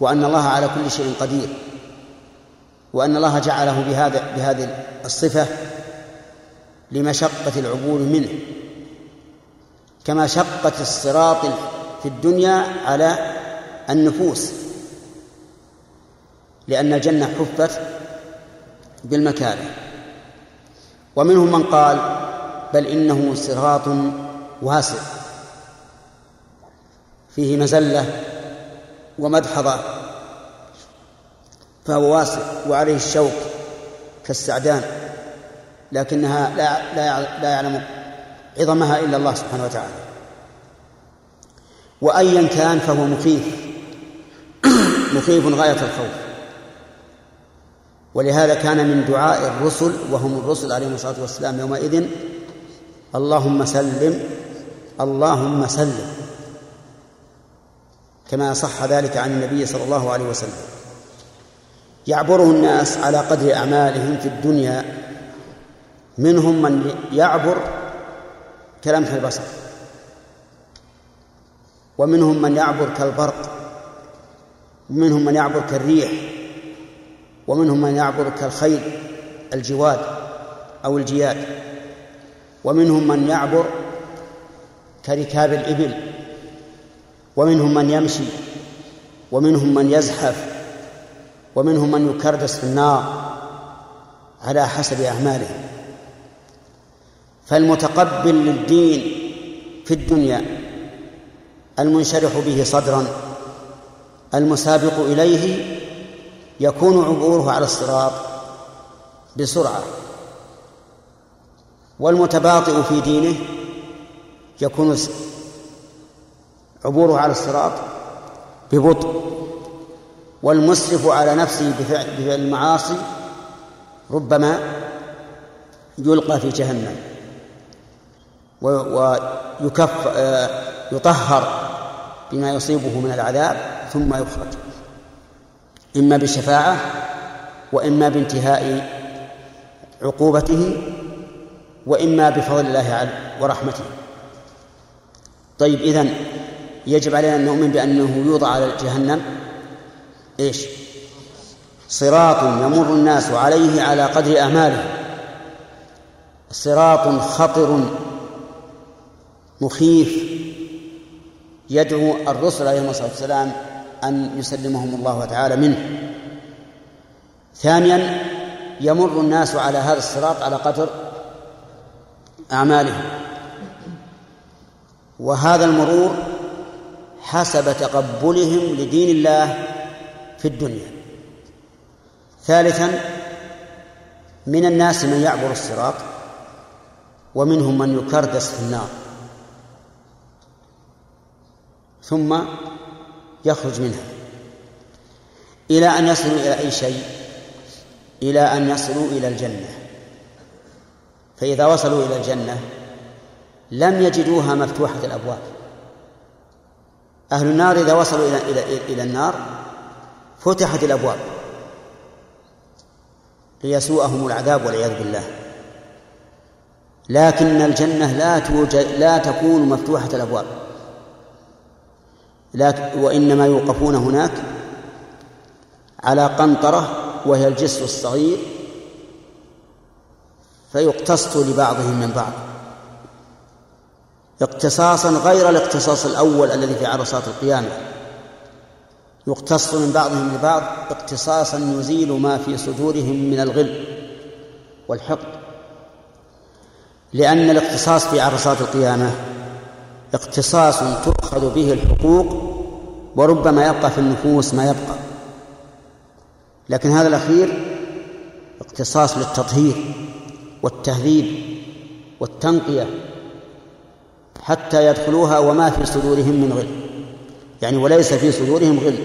وأن الله على كل شيء قدير. وأن الله جعله بهذا بهذه الصفة لمشقة العبور منه. كما شقت الصراط في الدنيا على النفوس. لأن الجنة حفت بالمكاره. ومنهم من قال بل إنه صراط واسع. فيه مزلة ومدحضة فهو واسع وعليه الشوك كالسعدان لكنها لا لا لا يعلم عظمها إلا الله سبحانه وتعالى. وايا كان فهو مخيف مخيف غاية الخوف. ولهذا كان من دعاء الرسل وهم الرسل عليهم الصلاة والسلام يومئذ اللهم سلم اللهم سلم. كما صح ذلك عن النبي صلى الله عليه وسلم. يعبره الناس على قدر أعمالهم في الدنيا منهم من يعبر كلمح البصر ومنهم من يعبر كالبرق ومنهم من يعبر كالريح ومنهم من يعبر كالخيل الجواد أو الجياد. ومنهم من يعبر كركاب الإبل ومنهم من يمشي ومنهم من يزحف ومنهم من يكردس في النار على حسب أعمالهم. فالمتقبل للدين في الدنيا المنشرح به صدرا المسابق إليه يكون عبوره على الصراط بسرعة. والمتباطئ في دينه يكون عبوره على الصراط ببطء والمسرف على نفسه بفعل, المعاصي ربما يلقى في جهنم ويكف آه، يطهر بما يصيبه من العذاب ثم يخرج إما بالشفاعة وإما بانتهاء عقوبته وإما بفضل الله ورحمته. طيب إذن يجب علينا أن نؤمن بأنه يوضع على جهنم إيش؟ صراط يمر الناس عليه على قدر أعمالهم صراط خطر مخيف يدعو الرسل عليهم الصلاة والسلام أن يسلمهم الله تعالى منه. ثانيا يمر الناس على هذا الصراط على قدر اعمالهم وهذا المرور حسب تقبلهم لدين الله في الدنيا. ثالثا من الناس من يعبر الصراط ومنهم من يكردس في النار. ثم يخرج منها. إلى أن يصلوا إلى أي شيء؟ إلى أن يصلوا إلى الجنة. فإذا وصلوا إلى الجنة لم يجدوها مفتوحة الأبواب. أهل النار إذا وصلوا إلى إلى إلى النار فتحت الأبواب. ليسوءهم العذاب والعياذ بالله. لكن الجنة لا توجد لا تكون مفتوحة الأبواب. لكن وإنما يوقفون هناك على قنطرة وهي الجسر الصغير فيقتص لبعضهم من بعض. اقتصاصا غير الاقتصاص الأول الذي في عرصات القيامة. يقتص من بعضهم لبعض اقتصاصا يزيل ما في صدورهم من الغل والحقد. لأن الاقتصاص في عرصات القيامة اقتصاص تؤخذ به الحقوق وربما يبقى في النفوس ما يبقى. لكن هذا الأخير اقتصاص للتطهير. والتهذيب والتنقية حتى يدخلوها وما في صدورهم من غل. يعني وليس في صدورهم غل.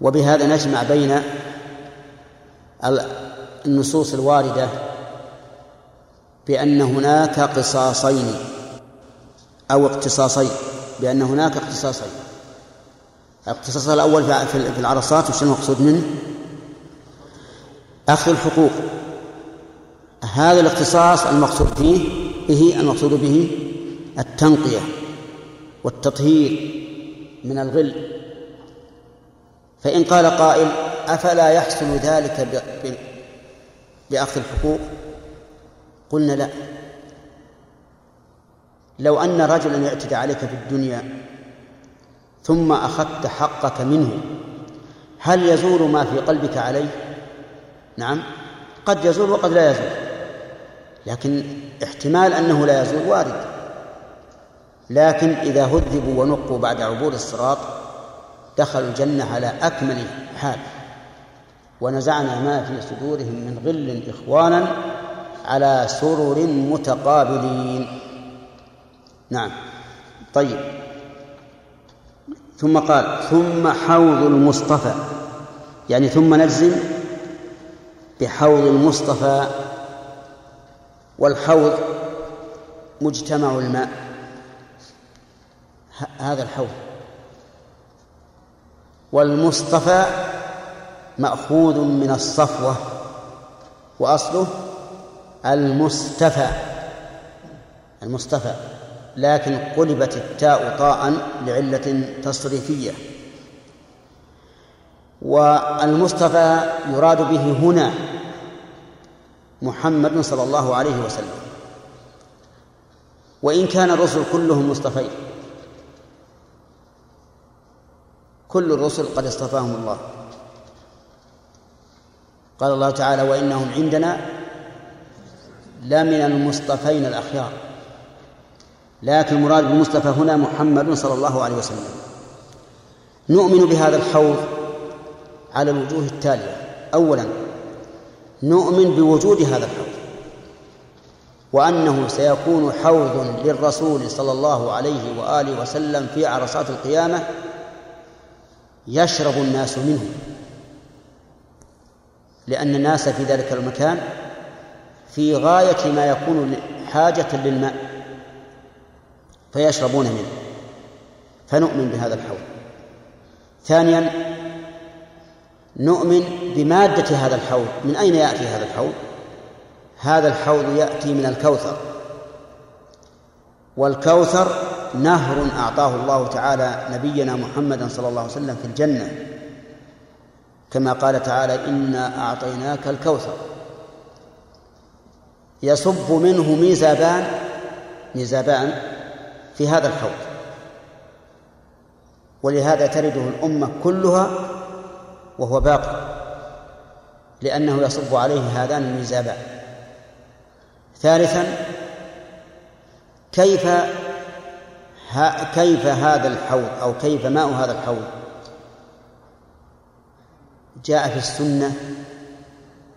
وبهذا نجمع بين النصوص الواردة بأن هناك قصاصين أو اقتصاصين. بأن هناك اقتصاصين. الاقتصاص الأول في العرصات وش المقصود منه؟ أخذ الحقوق. هذا الاختصاص المقصود فيه به المقصود به التنقية والتطهير من الغل. فإن قال قائل أفلا يحصل ذلك بأخذ الحقوق؟ قلنا لا. لو أن رجلا يعتدى عليك في الدنيا ثم أخذت حقك منه هل يزول ما في قلبك عليه؟ نعم قد يزول وقد لا يزول. لكن احتمال أنه لا يزول وارد. لكن إذا هذبوا ونقوا بعد عبور الصراط دخلوا الجنة على أكمل حال. ونزعنا ما في صدورهم من غل إخوانا على سرر متقابلين. نعم. طيب. ثم قال ثم حوض المصطفى. يعني ثم نجزم بحوض المصطفى والحوض مجتمع الماء. هذا الحوض. والمصطفى مأخوذ من الصفوة وأصله المصطفى المصطفى لكن قلبت التاء طاء لعلة تصريفية. والمصطفى يراد به هنا محمد صلى الله عليه وسلم. وإن كان الرسل كلهم مصطفين كل الرسل قد اصطفاهم الله. قال الله تعالى وإنهم عندنا لمن المصطفين الأخيار. لكن المراد بالمصطفى هنا محمد صلى الله عليه وسلم. نؤمن بهذا الحوض على الوجوه التالية. أولا نؤمن بوجود هذا الحوض وأنه سيكون حوض للرسول صلى الله عليه وآله وسلم في عرصات القيامة يشرب الناس منه. لأن الناس في ذلك المكان في غاية ما يكون حاجة للماء فيشربون منه. فنؤمن بهذا الحوض. ثانيا نؤمن بمادة هذا الحوض. من أين يأتي هذا الحوض؟ هذا الحوض يأتي من الكوثر. والكوثر نهر أعطاه الله تعالى نبينا محمدا صلى الله عليه وسلم في الجنة. كما قال تعالى إنا أعطيناك الكوثر. يصب منه ميزابان ميزابان في هذا الحوض. ولهذا ترده الأمة كلها وهو باقي لأنه يصب عليه هذان الميزابان ثالثا كيف كيف هذا الحوض أو كيف ماء هذا الحوض؟ جاء في السنة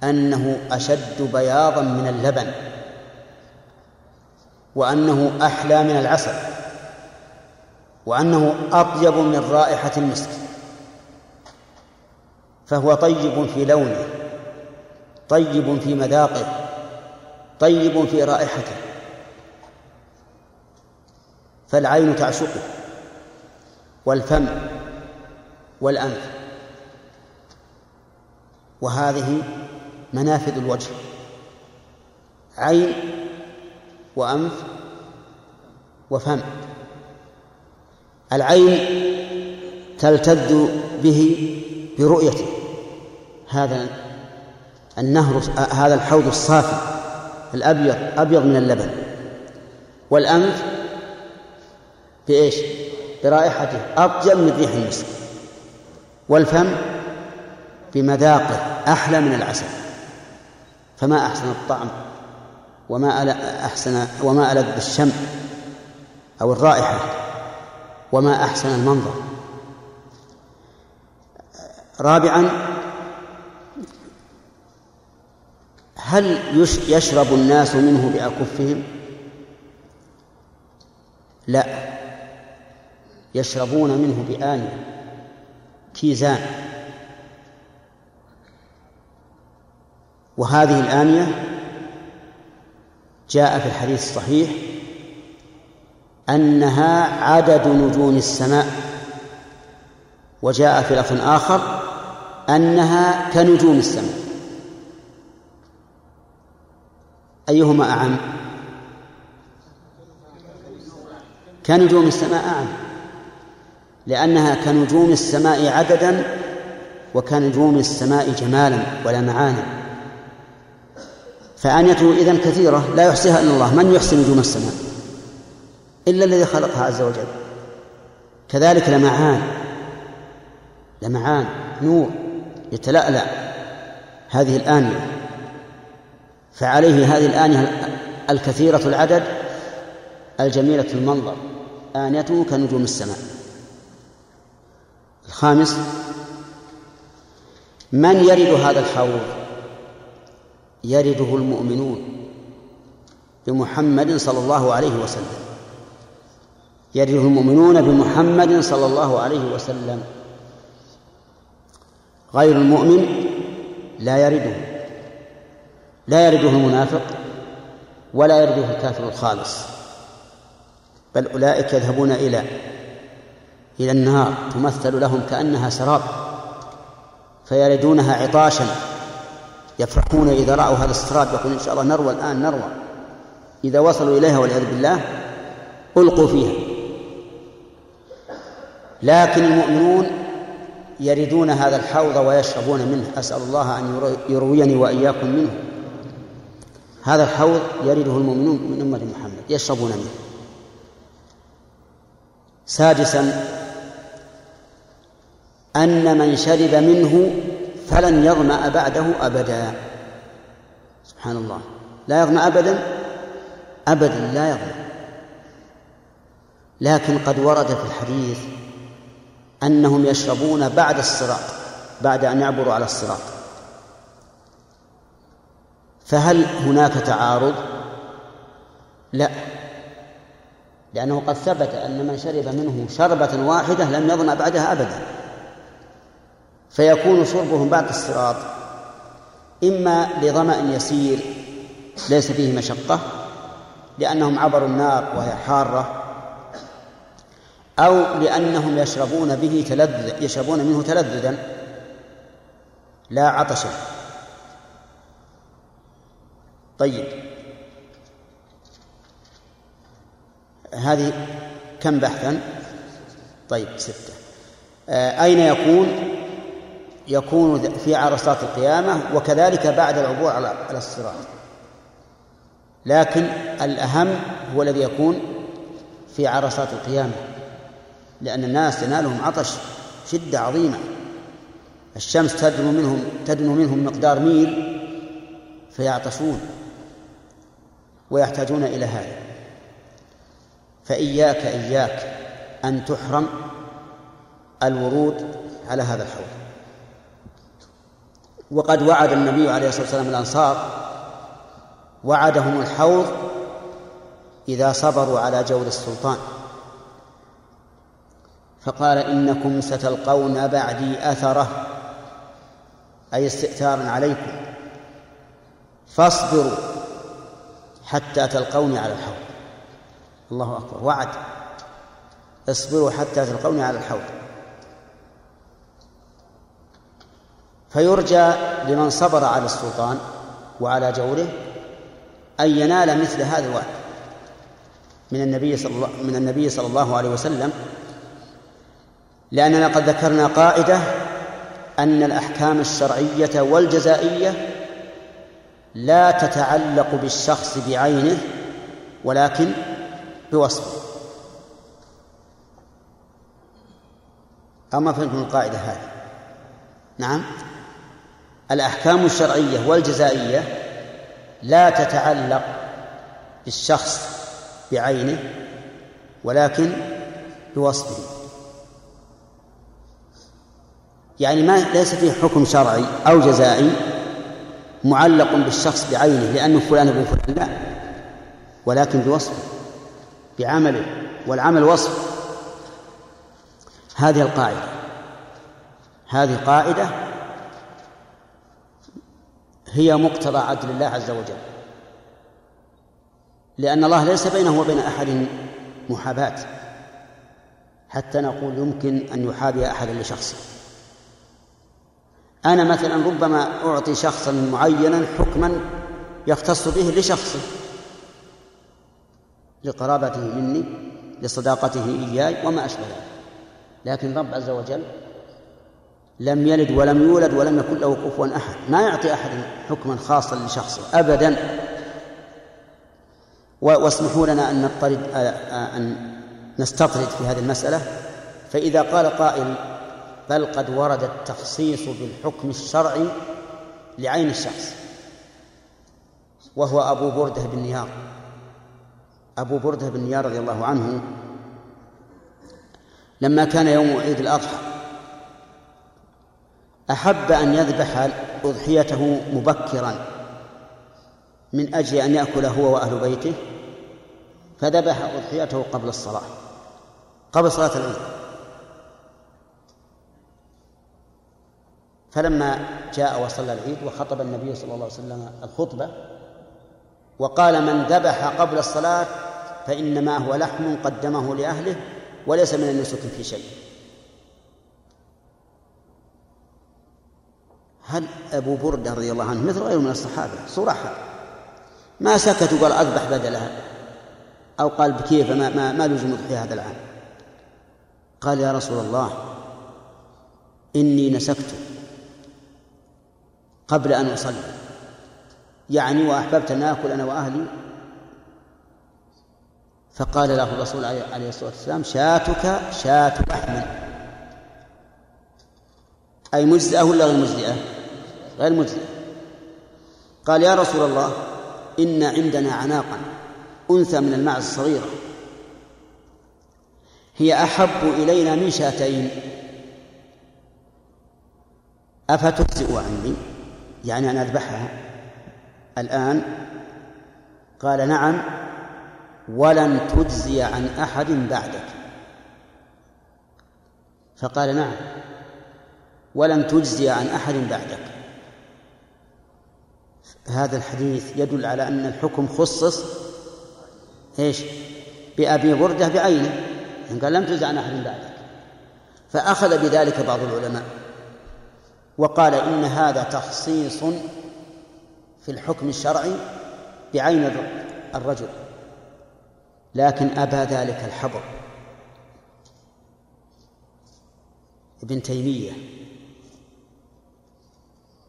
أنه أشد بياضا من اللبن وأنه أحلى من العسل وأنه أطيب من رائحة المسك. فهو طيب في لونه طيب في مذاقه طيب في رائحته. فالعين تعشقه والفم والأنف. وهذه منافذ الوجه عين وأنف وفم. العين تلتذ به برؤيته. هذا النهر هذا الحوض الصافي الأبيض أبيض من اللبن. والأنف بإيش؟ برائحته أطيب من ريح المسك والفم بمذاقه أحلى من العسل. فما أحسن الطعم وما أحسن وما ألذ الشم أو الرائحة وما أحسن المنظر. رابعا هل يشرب الناس منه بأكفهم؟ لا. يشربون منه بآنية كيزان. وهذه الآنية جاء في الحديث الصحيح أنها عدد نجوم السماء وجاء في لفظ آخر أنها كنجوم السماء. أيهما أعم؟ كنجوم السماء أعم. لأنها كنجوم السماء عددا وكنجوم السماء جمالا ولمعانا فآنيته إذن كثيرة لا يحصيها إلا الله. من يحصي نجوم السماء؟ إلا الذي خلقها عز وجل. كذلك لمعان. لمعان نور يتلألأ. هذه الآنية فعليه هذه الآنية الكثيرة العدد الجميلة المنظر آنيته كنجوم السماء. الخامس من يرد هذا الحوض؟ يرده المؤمنون بمحمد صلى الله عليه وسلم. يرده المؤمنون بمحمد صلى الله عليه وسلم. غير المؤمن لا يرده. لا يرده المنافق ولا يرده الكافر الخالص بل أولئك يذهبون إلى إلى النار تمثل لهم كأنها سراب فيردونها عطاشا يفرحون إذا رأوا هذا السراب يقول إن شاء الله نروى الآن نروى. إذا وصلوا إليها والعياذ بالله ألقوا فيها. لكن المؤمنون يردون هذا الحوض ويشربون منه. أسأل الله أن يرويني وإياكم منه. هذا الحوض يرده المؤمنون من أمة محمد يشربون منه. سادسا أن من شرب منه فلن يظمأ بعده أبدا. سبحان الله. لا يظمأ أبدا؟ أبدا لا يظمأ لكن قد ورد في الحديث أنهم يشربون بعد الصراط بعد أن يعبروا على الصراط. فهل هناك تعارض؟ لا. لأنه قد ثبت أن من شرب منه شربة واحدة لم يظمأ بعدها أبدا. فيكون شربهم بعد الصراط إما لظمأ يسير ليس فيه مشقة لأنهم عبروا النار وهي حارة أو لأنهم يشربون به تلذذ يشربون منه تلذذا لا عطشا طيب. هذه كم بحثا؟ طيب ستة. آه، أين يكون؟ يكون في عرصات القيامة وكذلك بعد العبور على الصراط. لكن الأهم هو الذي يكون في عرصات القيامة لأن الناس ينالهم عطش شدة عظيمة. الشمس تدنو منهم تدنو منهم مقدار ميل فيعطشون. ويحتاجون إلى هذا. فإياك إياك أن تحرم الورود على هذا الحوض. وقد وعد النبي عليه الصلاة والسلام الأنصار وعدهم الحوض إذا صبروا على جور السلطان. فقال إنكم ستلقون بعدي أثرة أي استئثارا عليكم. فاصبروا حتى تلقوني على الحوض. الله أكبر. وعد. اصبروا حتى تلقوني على الحوض. فيرجى لمن صبر على السلطان وعلى جوره أن ينال مثل هذا الوعد. من النبي صلى الله من النبي صلى الله عليه وسلم لأننا قد ذكرنا قاعدة أن الأحكام الشرعية والجزائية لا تتعلق بالشخص بعينه ولكن بوصفه. أما فهمتم القاعدة هذه. نعم. الأحكام الشرعية والجزائية لا تتعلق بالشخص بعينه ولكن بوصفه. يعني ما ليس فيه حكم شرعي أو جزائي معلق بالشخص بعينه لأنه فلان ابن فلان لا. ولكن بوصفه بعمله والعمل وصف. هذه القاعدة هذه قاعدة هي مقتضى عدل الله عز وجل. لأن الله ليس بينه وبين أحد محاباة حتى نقول يمكن أن يحابي أحدا لشخصه. أنا مثلا ربما أعطي شخصا معينا حكما يختص به لشخصه لقرابته مني لصداقته إياي وما أشبه ذلك. لكن رب عز وجل لم يلد ولم يولد ولم يكن له كفوا أحد. ما يعطي أحد حكما خاصا لشخصه أبدا. واسمحوا لنا أن نطرد أن نستطرد في هذه المسألة. فإذا قال قائل بل قد ورد التخصيص بالحكم الشرعي لعين الشخص وهو أبو بردة بن نيار. أبو بردة بن نيار رضي الله عنه لما كان يوم عيد الأضحى أحب أن يذبح أضحيته مبكرا من أجل أن يأكل هو وأهل بيته فذبح أضحيته قبل الصلاة قبل صلاة العيد. فلما جاء وصلى العيد وخطب النبي صلى الله عليه وسلم الخطبة وقال من ذبح قبل الصلاة فإنما هو لحم قدمه لأهله وليس من النسك في شيء. هل أبو بردة رضي الله عنه مثل غيره من الصحابة؟ صراحة ما سكت وقال أذبح بدلها. أو قال بكيف ما ما, ما لزم أضحية هذا العام. قال يا رسول الله إني نسكت. قبل أن أصلي. يعني وأحببت أن آكل أنا وأهلي؟ فقال له الرسول عليه الصلاة والسلام شاتك شاة لحم أي مجزئة ولا غير مجزئة؟ غير مجزئة. قال يا رسول الله إن عندنا عناقا أنثى من المعز الصغيرة هي أحب إلينا من شاتين. أفتجزئ عني؟ يعني أن أذبحها. الآن قال نعم ولن تجزي عن أحد بعدك. فقال نعم ولن تجزي عن أحد بعدك. هذا الحديث يدل على أن الحكم خصص إيش؟ بأبي بردة بعينه. قال لم تجزي عن أحد بعدك. فأخذ بذلك بعض العلماء. وقال إن هذا تخصيص في الحكم الشرعي بعين الرجل لكن أبى ذلك الحبر ابن تيمية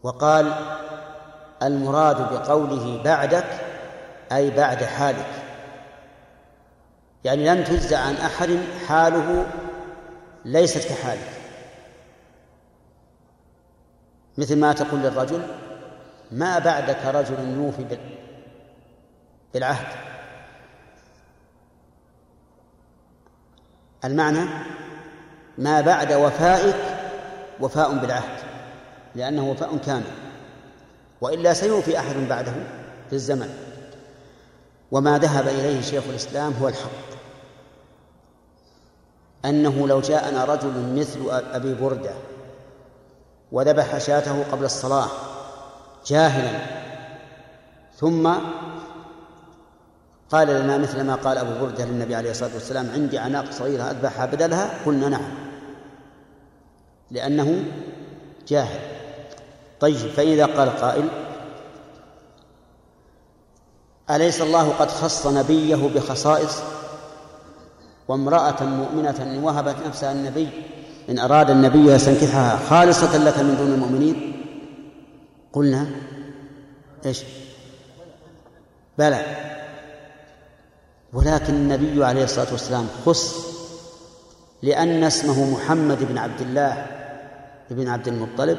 وقال المراد بقوله بعدك أي بعد حالك. يعني لن تجزى عن أحد حاله ليست كحالك. مثل ما تقول للرجل ما بعدك رجل يوفي بالعهد. المعنى ما بعد وفائك وفاء بالعهد لأنه وفاء كامل وإلا سيوفي أحد بعده في الزمن. وما ذهب إليه شيخ الإسلام هو الحق أنه لو جاءنا رجل مثل أبي بردة وذبح شاته قبل الصلاة جاهلا. ثم قال لنا مثل ما قال أبو بردة للنبي عليه الصلاة والسلام عندي عناق صغيرة أذبحها بدلها. قلنا نعم لأنه جاهل. طيب فإذا قال قائل أليس الله قد خص نبيه بخصائص وامرأة مؤمنة وهبت نفسها النبي إن أراد النبي يستنكحها خالصة لك من دون المؤمنين؟ قلنا إيش؟ بلى. ولكن النبي عليه الصلاة والسلام خص لأن اسمه محمد بن عبد الله بن عبد المطلب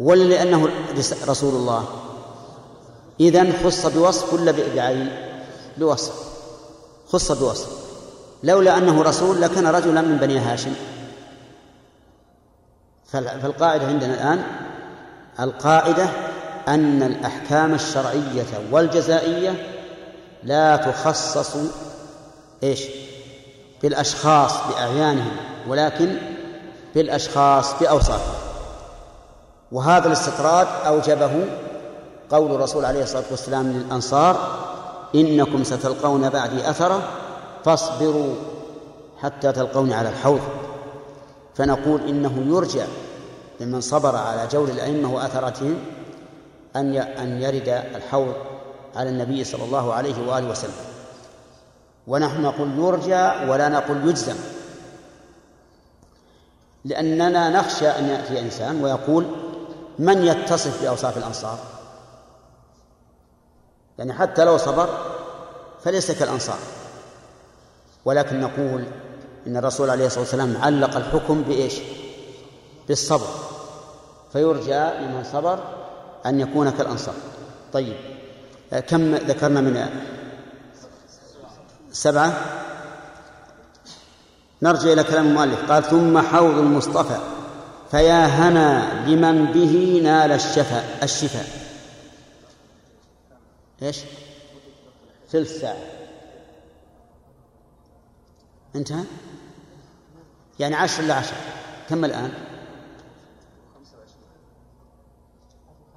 ولا لأنه رسول الله. إذن خص بوصف ولا بعين؟ بوصف. خص بوصف. لولا أنه رسول لكان رجلا من بني هاشم. فالقاعدة عندنا الآن القاعدة أن الأحكام الشرعية والجزائية لا تخصص إيش؟ بالأشخاص بأعيانهم ولكن بالأشخاص بأوصافهم وهذا الاستطراد أوجبه قول الرسول عليه الصلاة والسلام للأنصار إنكم ستلقون بعدي أثرة فاصبروا حتى تلقوني على الحوض فنقول إنه يرجى لمن صبر على جور الأئمة وأثرتهم أن أن يرد الحوض على النبي صلى الله عليه وآله وسلم. ونحن نقول يرجى ولا نقول يجزم. لأننا نخشى أن يأتي إنسان ويقول من يتصف بأوصاف الأنصار؟ يعني حتى لو صبر فليس كالأنصار. ولكن نقول إن الرسول عليه الصلاة والسلام علق الحكم بإيش؟ بالصبر. فيرجى لمن صبر أن يكون كالأنصار. طيب كم ذكرنا من سبعة؟ نرجع إلى كلام المؤلف. قال ثم حوض المصطفى. فيا هنا لمن به نال الشفاء الشفاء. إيش؟ ثلث ساعة. انتهى؟ يعني عشر إلا عشر. كم الآن؟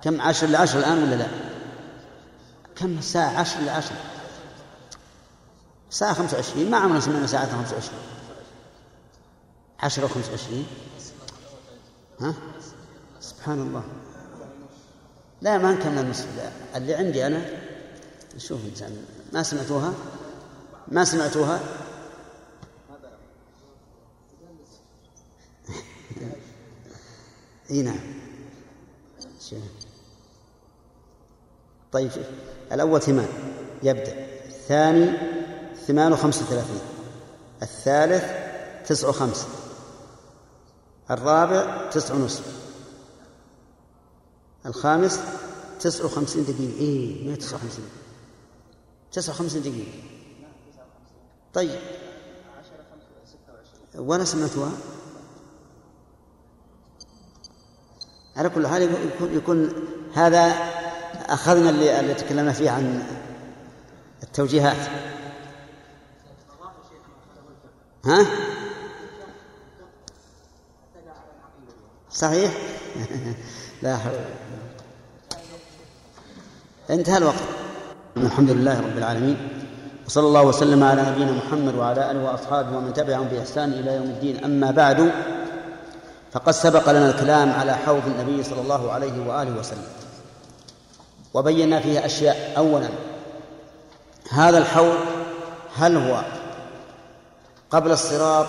كم عشر إلا عشر الآن ولا لا؟ كم الساعة عشر إلا عشر. ساعة خمسة وعشرين. ما عمرنا سمعنا ساعة خمسة وعشرين. عشرة وخمسة وعشرين. ها؟ سبحان الله. لا ما نكمل النصف اللي عندي أنا شوف إنسان ما سمعتوها؟ ما سمعتوها؟ إي نعم. طيب الأول ثمان. يبدأ. الثاني ثمان وخمسة وثلاثين. الثالث تسع وخمسة الرابع تسع ونصف. الخامس تسع وخمسين دقيقة. إيه ما تسع وخمسين. تسع وخمسين دقيقة. طيب. وأنا سمعتها؟ على كل حال يكون, يكون هذا أخذنا اللي, اللي تكلمنا فيه عن التوجيهات. ها؟ صحيح؟ لا حول. انتهى الوقت. الحمد لله رب العالمين. وصلى الله وسلم على نبينا محمد وعلى آله وأصحابه ومن تبعهم بإحسان إلى يوم الدين. أما بعد فقد سبق لنا الكلام على حوض النبي صلى الله عليه وآله وسلم. وبينا فيه أشياء. اولا هذا الحوض هل هو قبل الصراط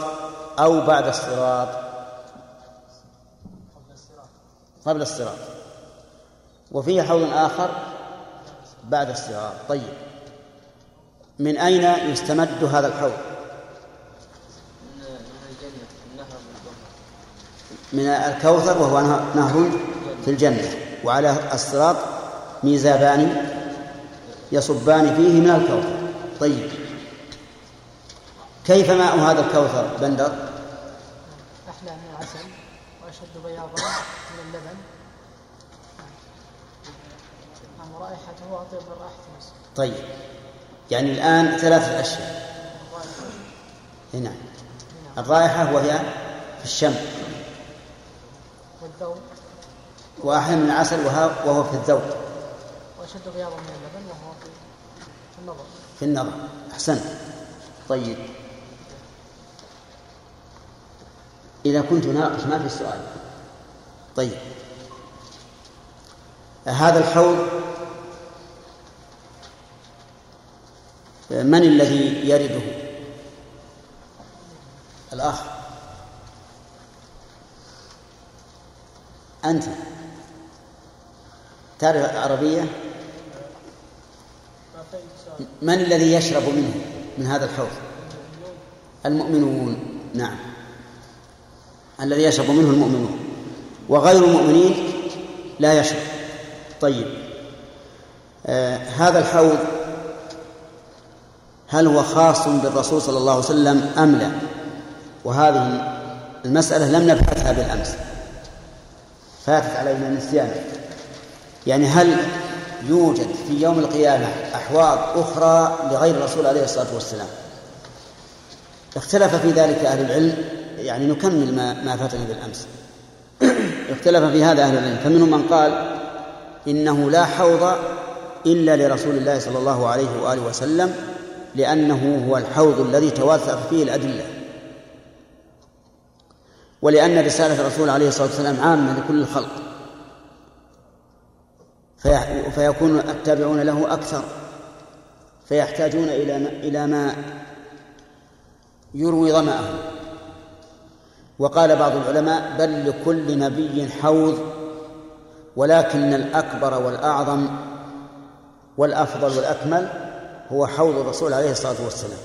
أو بعد الصراط؟ قبل الصراط. وفيه حوض آخر بعد الصراط. طيب من أين يستمد هذا الحوض؟ من الكوثر وهو نهر في الجنة. وعلى الصراط ميزابان يصبان فيه من الكوثر. طيب. كيف ماء هذا الكوثر بندر؟ أحلى من العسل وأشد بياضا من اللبن. نعم. رائحته أطيب من رائحة المسك طيب. يعني الآن ثلاثة أشياء. نعم الرائحة وهي في الشم. وأحلى من العسل وهو في الذوق. وأشد بياضا من اللبن وهو في النظر. في النظر. أحسنت طيب. إذا كنت ناقش ما في سؤال. طيب. هذا الحوض من الذي يرده؟ الأخ. أنت. تعرف العربية من الذي يشرب منه؟ من هذا الحوض. المؤمنون. نعم. الذي يشرب منه المؤمنون. وغير المؤمنين لا يشرب. طيب. آه هذا الحوض هل هو خاص بالرسول صلى الله عليه وسلم أم لا؟ وهذه المسألة لم نبحثها بالأمس. فاتت علينا النسيان يعني هل يوجد في يوم القيامة أحواض أخرى لغير الرسول عليه الصلاة والسلام؟ اختلف في ذلك أهل العلم يعني نكمل ما ما فاتنا بالأمس. اختلف في هذا أهل العلم. فمنهم من قال إنه لا حوض إلا لرسول الله صلى الله عليه وآله وسلم لأنه هو الحوض الذي توثق فيه الأدلة. ولأن رسالة الرسول عليه الصلاة والسلام عامة لكل الخلق. فيكون التابعون له أكثر. فيحتاجون إلى إلى ما يروي ظمأه. وقال بعض العلماء بل لكل نبي حوض ولكن الأكبر والأعظم والأفضل والأكمل هو حوض الرسول عليه الصلاة والسلام.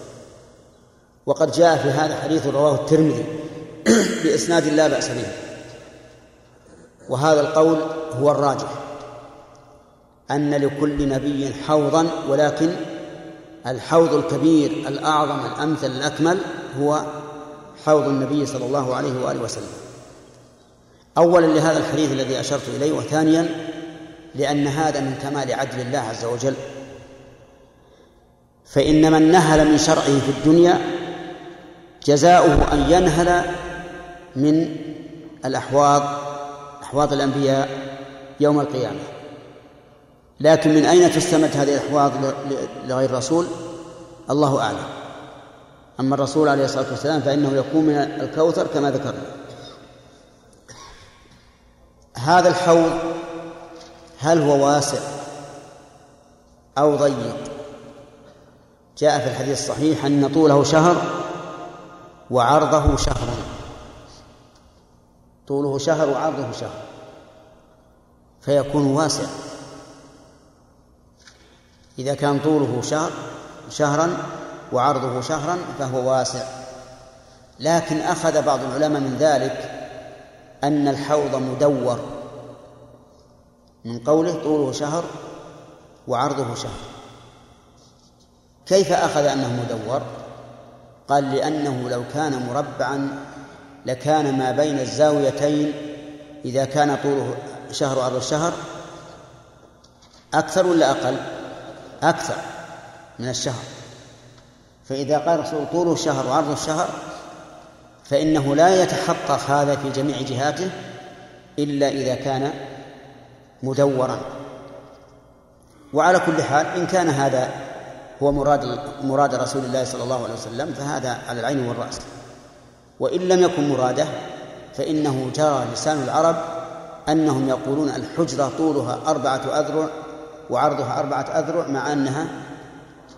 وقد جاء في هذا حديث رواه الترمذي. بإسناد لا بأس به. وهذا القول هو الراجح أن لكل نبي حوضا ولكن الحوض الكبير الأعظم الأمثل الأكمل هو حوض النبي صلى الله عليه وآله وسلم. أولا لهذا الحديث الذي أشرت إليه وثانيا لأن هذا من كمال عدل الله عز وجل. فإن من نهل من شرعه في الدنيا جزاؤه أن ينهل من الأحواض أحواض الأنبياء يوم القيامة. لكن من أين تستمد هذه الأحواض لغير الرسول؟ الله أعلم. أما الرسول عليه الصلاة والسلام فإنه يكون من الكوثر كما ذكرنا. هذا الحوض هل هو واسع أو ضيق؟ جاء في الحديث الصحيح أن طوله شهر وعرضه شهر طوله شهر وعرضه شهر. فيكون واسع. إذا كان طوله شهر شهرا وعرضه شهرا فهو واسع. لكن أخذ بعض العلماء من ذلك أن الحوض مدور. من قوله طوله شهر وعرضه شهر. كيف أخذ أنه مدور؟ قال لأنه لو كان مربعا لكان ما بين الزاويتين إذا كان طوله شهر وعرض شهر؟ أكثر ولا أقل؟ أكثر من الشهر. فإذا قال الرسول طول الشهر وعرض الشهر فإنه لا يتحقق هذا في جميع جهاته إلا إذا كان مدورا. وعلى كل حال إن كان هذا هو مراد مراد رسول الله صلى الله عليه وسلم فهذا على العين والرأس. وإن لم يكن مراده فإنه جرى لسان العرب أنهم يقولون الحجرة طولها أربعة أذرع وعرضها أربعة أذرع مع أنها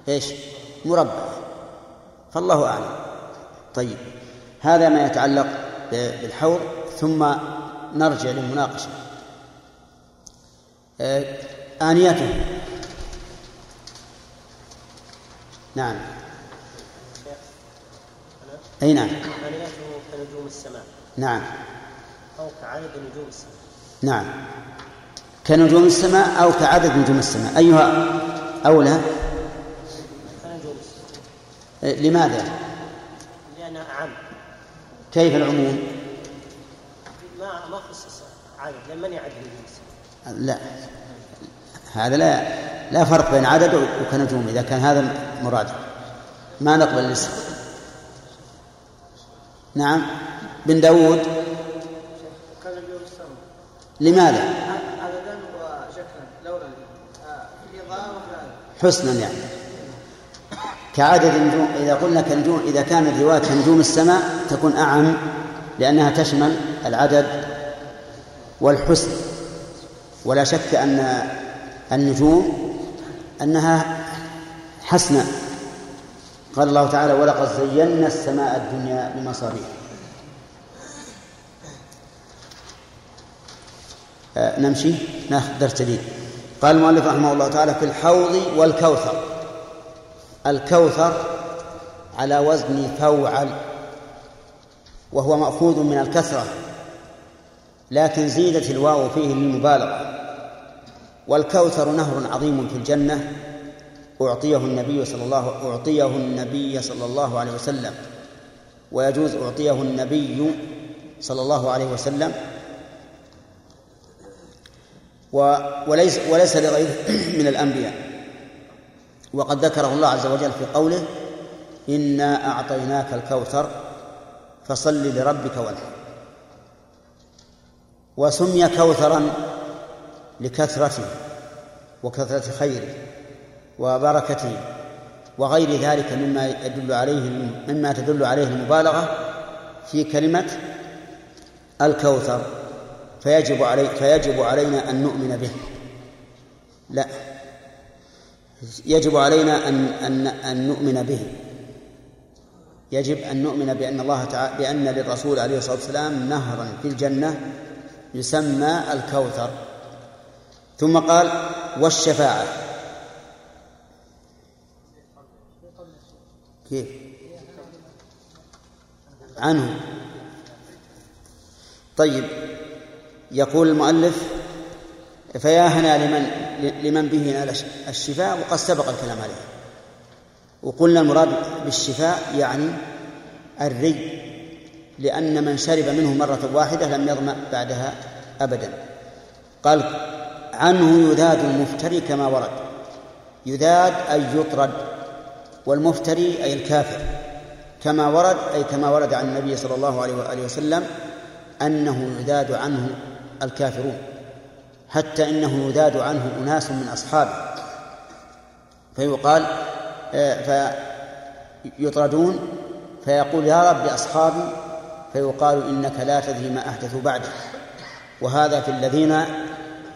إيش؟ مربعة. فالله أعلم. طيب هذا ما يتعلق بالحوض ثم نرجع للمناقشة. آه، آنيته. نعم. أي نعم. آنيته كنجوم السماء. نعم. أو كعدد نجوم السماء. نعم. كنجوم السماء أو كعدد نجوم السماء. أيها أولى. كنجوم السماء. إيه، لماذا؟ لأنها أعم. كيف العموم؟ ما ما خصص عدد لأن من يعد نجوم السماء؟ لا. هذا لا لا فرق بين عدد وكنجوم إذا كان هذا مراده ما نقبل الاسم؟ نعم. بن داود. لماذا؟ عددا وشكلا لولا حسنا يعني. كعدد النجوم إذا قلنا كنجوم إذا كان الرواية كنجوم السماء تكون أعم لأنها تشمل العدد والحسن. ولا شك أن النجوم أنها حسنة. قال الله تعالى ولقد زينا السماء الدنيا بمصابيح آه، نمشي؟ ناخذ درس جديد. قال المؤلف رحمه الله تعالى في الحوض والكوثر. الكوثر على وزن فوعل وهو مأخوذ من الكثرة لكن زيدت الواو فيه للمبالغة. والكوثر نهر عظيم في الجنة أعطيه النبي صلى الله أعطيه النبي صلى الله عليه وسلم. ويجوز أعطيه النبي صلى الله عليه وسلم. وليس وليس لغيره من الأنبياء. وقد ذكره الله عز وجل في قوله إنا أعطيناك الكوثر فصل لربك وانحر. وسمي كوثرا لكثرته وكثرة خيره. وبركته وغير ذلك مما يدل عليه مما تدل عليه المبالغة في كلمة الكوثر فيجب علي فيجب علينا أن نؤمن به. لا يجب علينا أن أن أن نؤمن به. يجب أن نؤمن بأن الله تعالى بأن للرسول عليه الصلاة والسلام نهرا في الجنة يسمى الكوثر. ثم قال والشفاعة. كيف؟ عنه. طيب يقول المؤلف فيا هنا لمن لمن به نال الشفاء وقد سبق الكلام عليه. وقلنا المراد بالشفاء يعني الري لأن من شرب منه مرة واحدة لم يظمأ بعدها أبدا. قال عنه يذاد المفتري كما ورد. يذاد أي يطرد. والمفتري أي الكافر كما ورد أي كما ورد عن النبي صلى الله عليه وآله وسلم أنه يذاد عنه الكافرون حتى إنه يذاد عنه أناس من أصحابه. فيقال آه، فيطردون فيقول يا رب أصحابي فيقال إنك لا تدري ما أحدثوا بعدك. وهذا في الذين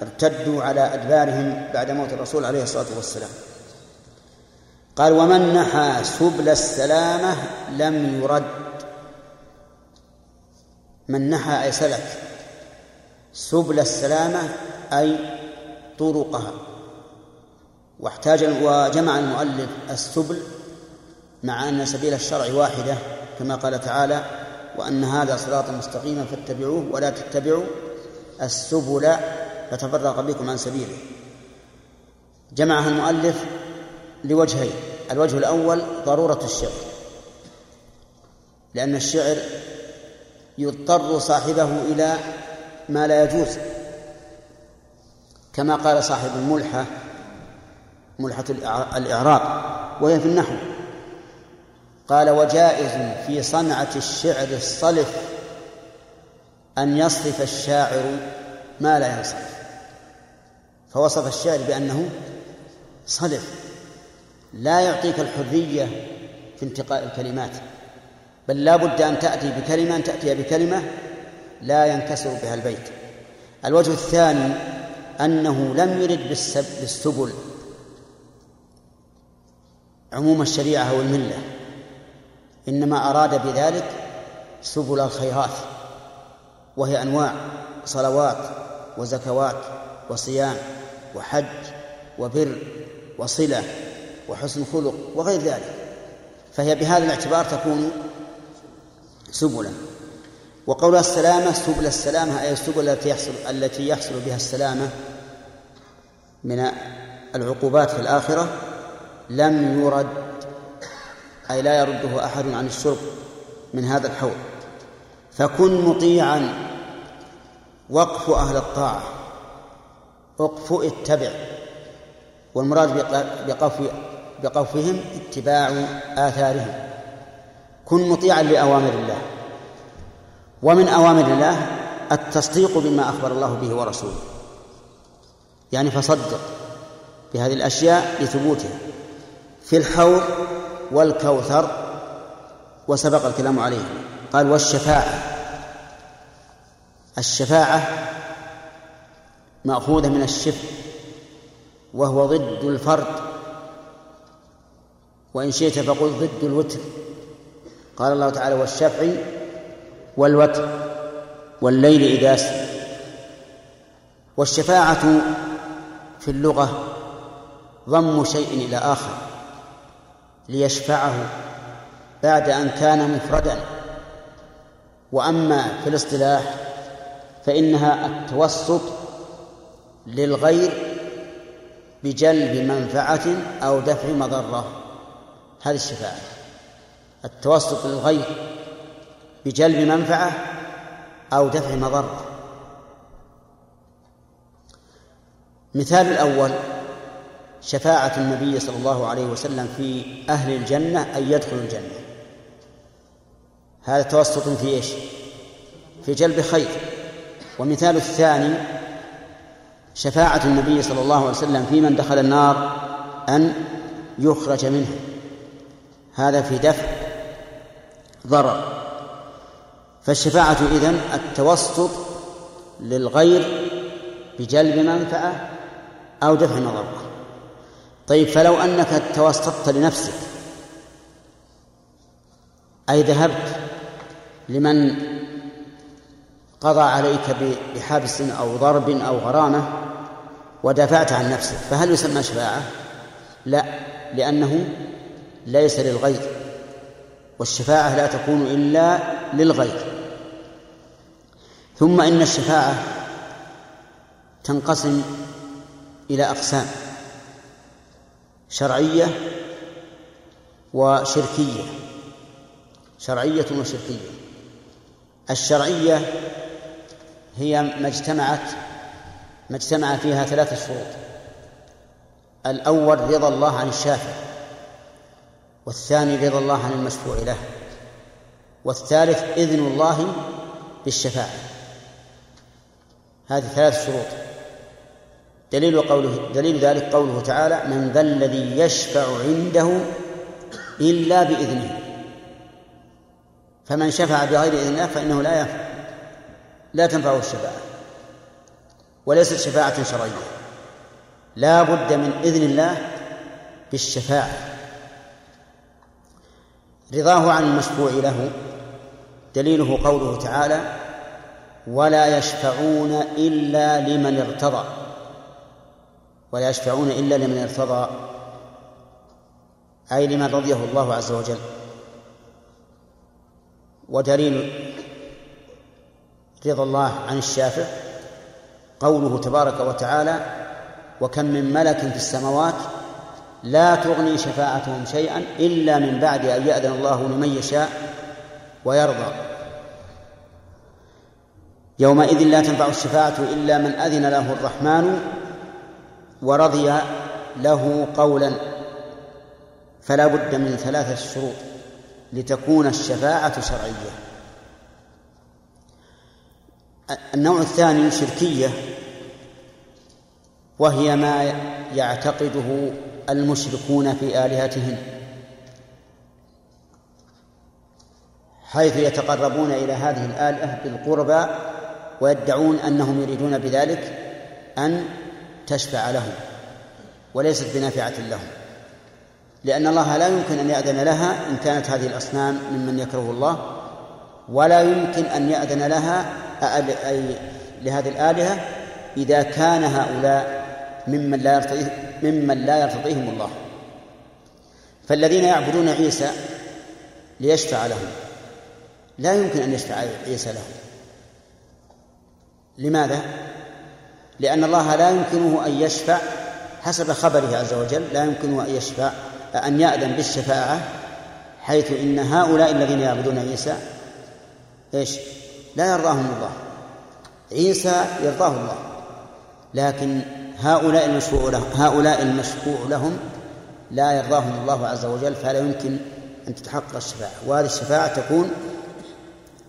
ارتدوا على أدبارهم بعد موت الرسول عليه الصلاة والسلام. قال ومن نحى سبل السلامة لم يرد. من نحى أي سلك سبل السلامة أي طرقها. واحتاج وجمع المؤلف السبل مع أن سبيل الشرع واحدة كما قال تعالى وأن هذا صراط مستقيما فاتبعوه ولا تتبعوا السبل. فتفرق بكم عن سبيله. جمعها المؤلف لوجهين. الوجه الأول ضرورة الشعر. لأن الشعر يضطر صاحبه إلى ما لا يجوز. كما قال صاحب الملحة ملحة الإعراب وهي في النحو. قال وجائز في صنعة الشعر الصلف أن يصرف الشاعر ما لا ينصرف. فوصف الشعر بأنه صلف. لا يعطيك الحرية في انتقاء الكلمات بل لا بد أن تأتي بكلمة أن تأتي بكلمة لا ينكسر بها البيت. الوجه الثاني أنه لم يرد بالسبل عموم الشريعة أو الملة إنما أراد بذلك سبل الخيرات وهي أنواع صلوات وزكوات وصيام وحج وبر وصلة وحسن خلق وغير ذلك فهي بهذا الاعتبار تكون سبلا. وقول السلامة سبل السلامة أي السبل التي يحصل التي يحصل بها السلامة من العقوبات في الآخرة لم يرد أي لا يرده أحد عن الشرب من هذا الحوض فكن مطيعا وقف أهل الطاعة اقف اتبع. والمراد بقف بقفهم اتباع آثارهم. كن مطيعا لأوامر الله. ومن أوامر الله التصديق بما أخبر الله به ورسوله. يعني فصدق بهذه الأشياء لثبوتها في الحوض والكوثر وسبق الكلام عليه قال والشفاعة. الشفاعة مأخوذة من الشف وهو ضد الفرد. وإن شئت فقل ضد الوتر. قال الله تعالى والشفع والوتر والليل إذا سر. والشفاعة في اللغة ضم شيء إلى آخر ليشفعه بعد أن كان مفردا. وأما في الاصطلاح فإنها التوسط للغير بجلب منفعة أو دفع مضرة. هذه الشفاعة. التوسط للغير بجلب منفعة أو دفع مضرة. مثال الأول شفاعة النبي صلى الله عليه وسلم في أهل الجنة أن يدخلوا الجنة. هذا توسط في إيش؟ في جلب خير. ومثال الثاني شفاعة النبي صلى الله عليه وسلم في من دخل النار أن يخرج منها. هذا في دفع ضرر فالشفاعة إذن التوسط للغير بجلب منفعة أو دفع مضرة طيب فلو أنك توسطت لنفسك أي ذهبت لمن قضى عليك بحبس أو ضرب أو غرامة ودافعت عن نفسك فهل يسمى شفاعة؟ لا لأنه ليس للغير والشفاعة لا تكون إلا للغير. ثم إن الشفاعة تنقسم إلى أقسام شرعية وشركية شرعية وشركية. الشرعية هي ما اجتمعت ما اجتمع فيها ثلاثة شروط. الأول رضا الله عن الشافع والثاني رضا الله عن المشفوع له. والثالث إذن الله بالشفاعة. هذه ثلاث شروط. دليل قوله دليل ذلك قوله تعالى من ذا الذي يشفع عنده إلا بإذنه. فمن شفع بغير إذن الله فإنه لا ينفع لا تنفعه الشفاعة. وليست شفاعة شرعية. لا بد من إذن الله بالشفاعة. رضاه عن المشفوع له. دليله قوله تعالى ولا يشفعون إلا لمن ارتضى. ولا يشفعون إلا لمن ارتضى أي لمن رضيه الله عز وجل. ودليل رضا الله عن الشافع قوله تبارك وتعالى وكم من ملك في السماوات لا تغني شفاعتهم شيئا إلا من بعد أن يأذن الله لمن يشاء ويرضى. يومئذ لا تنفع الشفاعة إلا من أذن له الرحمن ورضي له قولا. فلا بد من ثلاثة شروط لتكون الشفاعة شرعية. النوع الثاني شركية وهي ما يعتقده المشركون في آلهتهم حيث يتقربون إلى هذه الآلهة بالقربى ويدعون أنهم يريدون بذلك أن تشفع لهم وليست بنافعة لهم. لأن الله لا يمكن أن يأذن لها إن كانت هذه الأصنام ممن يكره الله ولا يمكن أن يأذن لها أي لهذه الآلهة إذا كان هؤلاء ممن لا يرتضيه ممن لا يرتضيهم الله. فالذين يعبدون عيسى ليشفع لهم. لا يمكن أن يشفع عيسى لهم. لماذا؟ لأن الله لا يمكنه أن يشفع حسب خبره عز وجل لا يمكنه أن يشفع أن يأذن بالشفاعة حيث إن هؤلاء الذين يعبدون عيسى إيش؟ لا يرضاهم الله. عيسى يرضاه الله. لكن هؤلاء المشفوع لهم هؤلاء المشفوع لهم لا يرضاهم الله عز وجل فلا يمكن أن تتحقق الشفاعة. وهذه الشفاعة تكون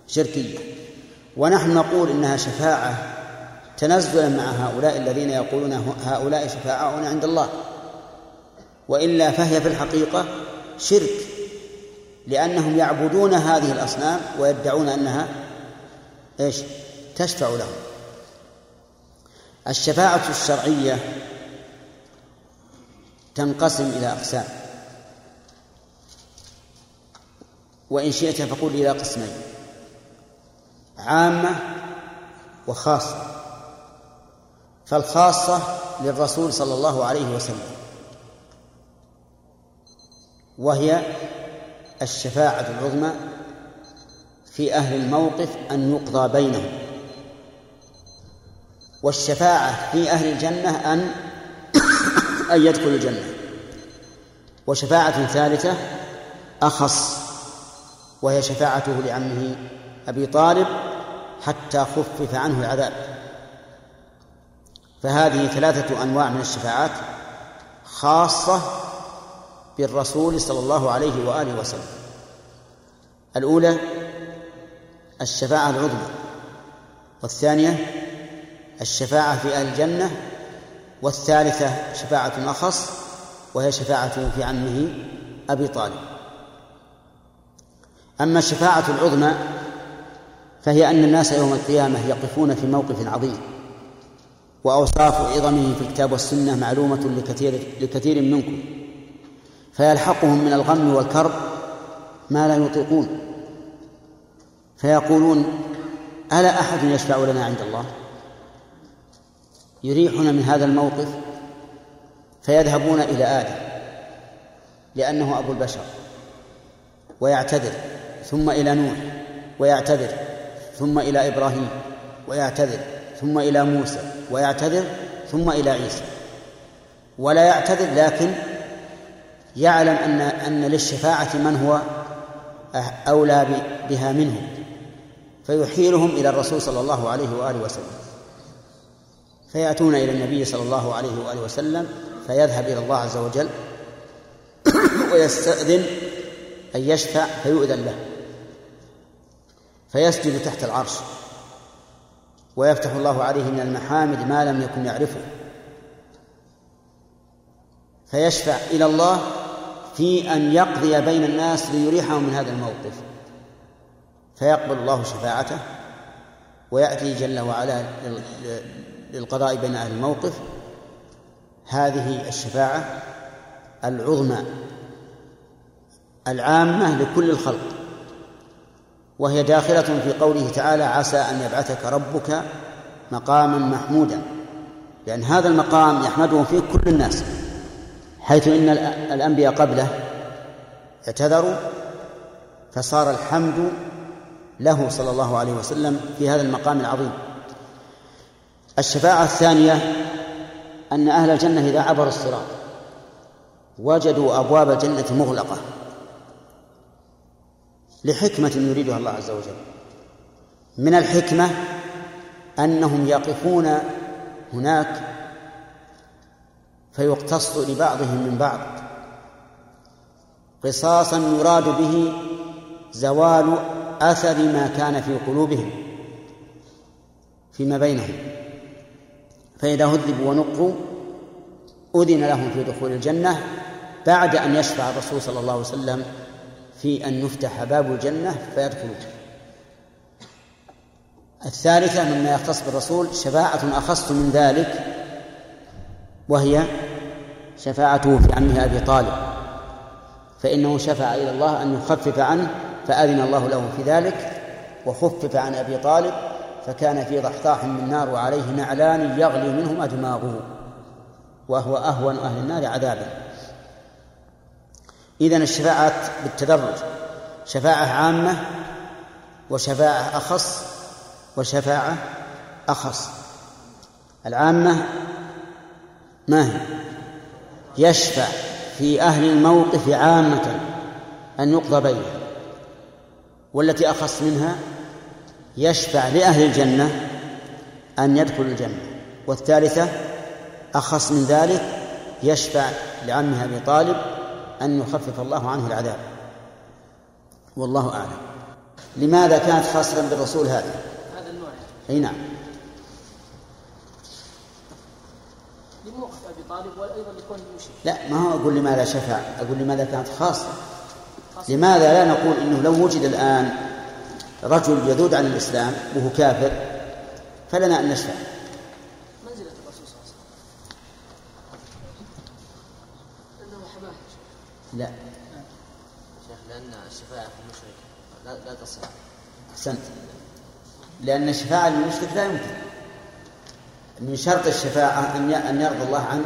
شركية. ونحن نقول إنها شفاعة تنزلا مع هؤلاء الذين يقولون هؤلاء شفاعاؤنا عند الله. وإلا فهي في الحقيقة شرك لأنهم يعبدون هذه الأصنام ويدعون أنها إيش؟ تشفع لهم. الشفاعة الشرعية تنقسم إلى أقسام. وإن شئت فقل إلى قسمين عامة وخاصة. فالخاصة للرسول صلى الله عليه وسلم. وهي الشفاعة العظمى في أهل الموقف أن يقضى بينهم. والشفاعة في أهل الجنة أن أن يدخلوا الجنة. وشفاعة ثالثة أخص وهي شفاعته لعمه أبي طالب حتى خفف عنه العذاب. فهذه ثلاثة أنواع من الشفاعات خاصة بالرسول صلى الله عليه وآله وسلم. الأولى الشفاعة العظمى والثانية الشفاعة في أهل الجنة والثالثة شفاعة أخص وهي شفاعة في عمه أبي طالب. أما الشفاعة العظمى فهي أن الناس يوم القيامة يقفون في موقف عظيم وأوصاف عظمه في الكتاب والسنة معلومة لكثير لكثير منكم فيلحقهم من الغم والكرب ما لا يطيقون. فيقولون ألا أحد يشفع لنا عند الله؟ يريحنا من هذا الموقف فيذهبون إلى آدم لأنه أبو البشر ويعتذر ثم إلى نوح ويعتذر ثم إلى إبراهيم ويعتذر ثم إلى موسى ويعتذر ثم إلى عيسى. ولا يعتذر لكن يعلم أن أن للشفاعة من هو أولى بها منه فيحيلهم إلى الرسول صلى الله عليه وآله وسلم. فيأتون إلى النبي صلى الله عليه وآله وسلم فيذهب إلى الله عز وجل ويستأذن أن يشفع فيؤذن له. فيسجد تحت العرش. ويفتح الله عليه من المحامد ما لم يكن يعرفه. فيشفع إلى الله في أن يقضي بين الناس ليريحهم من هذا الموقف. فيقبل الله شفاعته ويأتي جل وعلا للقضاء بين أهل الموقف هذه الشفاعة العظمى العامة لكل الخلق وهي داخلة في قوله تعالى عسى أن يبعثك ربك مقاما محمودا لأن هذا المقام يحمده فيه كل الناس حيث إن الأنبياء قبله اعتذروا فصار الحمد له صلى الله عليه وسلم في هذا المقام العظيم. الشفاعة الثانية أن أهل الجنة إذا عبروا الصراط وجدوا أبواب الجنة مغلقة لحكمة يريدها الله عز وجل. من الحكمة أنهم يقفون هناك فيقتص لبعضهم من بعض. قصاصا يراد به زوال أثر ما كان في قلوبهم فيما بينهم. فإذا هذبوا ونقوا أذن لهم في دخول الجنة بعد أن يشفع الرسول صلى الله عليه وسلم في أن يفتح باب الجنة فيدخلون الثالثة مما يختص بالرسول شفاعة أخص من ذلك وهي شفاعته في عمه أبي طالب. فإنه شفع إلى الله أن يخفف عنه فأذن الله له في ذلك وخفف عن أبي طالب فكان في ضحضاح من نار وعليه نعلان يغلي منهما دماغه وهو أهون أهل النار عذابا. إذن الشفاعات بالتدرج شفاعة عامة وشفاعة أخص وشفاعة أخص. العامة ما هي؟ يشفع في أهل الموقف عامة أن يقضى بينهم والتي أخص منها يشفع لأهل الجنة أن يدخلوا الجنة. والثالثة أخص من ذلك يشفع لعمه أبي طالب أن يخفف الله عنه العذاب. والله أعلم. لماذا كانت خاصة بالرسول هذه؟ هذا النوع أي نعم. لموقف أبي طالب لكون المشرك. لا ما هو أقول لماذا شفع أقول لماذا كانت خاصة. لماذا لا نقول إنه لو وجد الآن رجل يذود عن الإسلام وهو كافر فلنا أن نشفع. منزلة الرسول صلى الله عليه وسلم. أنه حماه لا. شيخ لأن الشفاعة في المشرك لا, لا تصح. أحسنت. لأن الشفاعة للمشرك لا يمكن. من شرط الشفاعة أن أن يرضى الله عن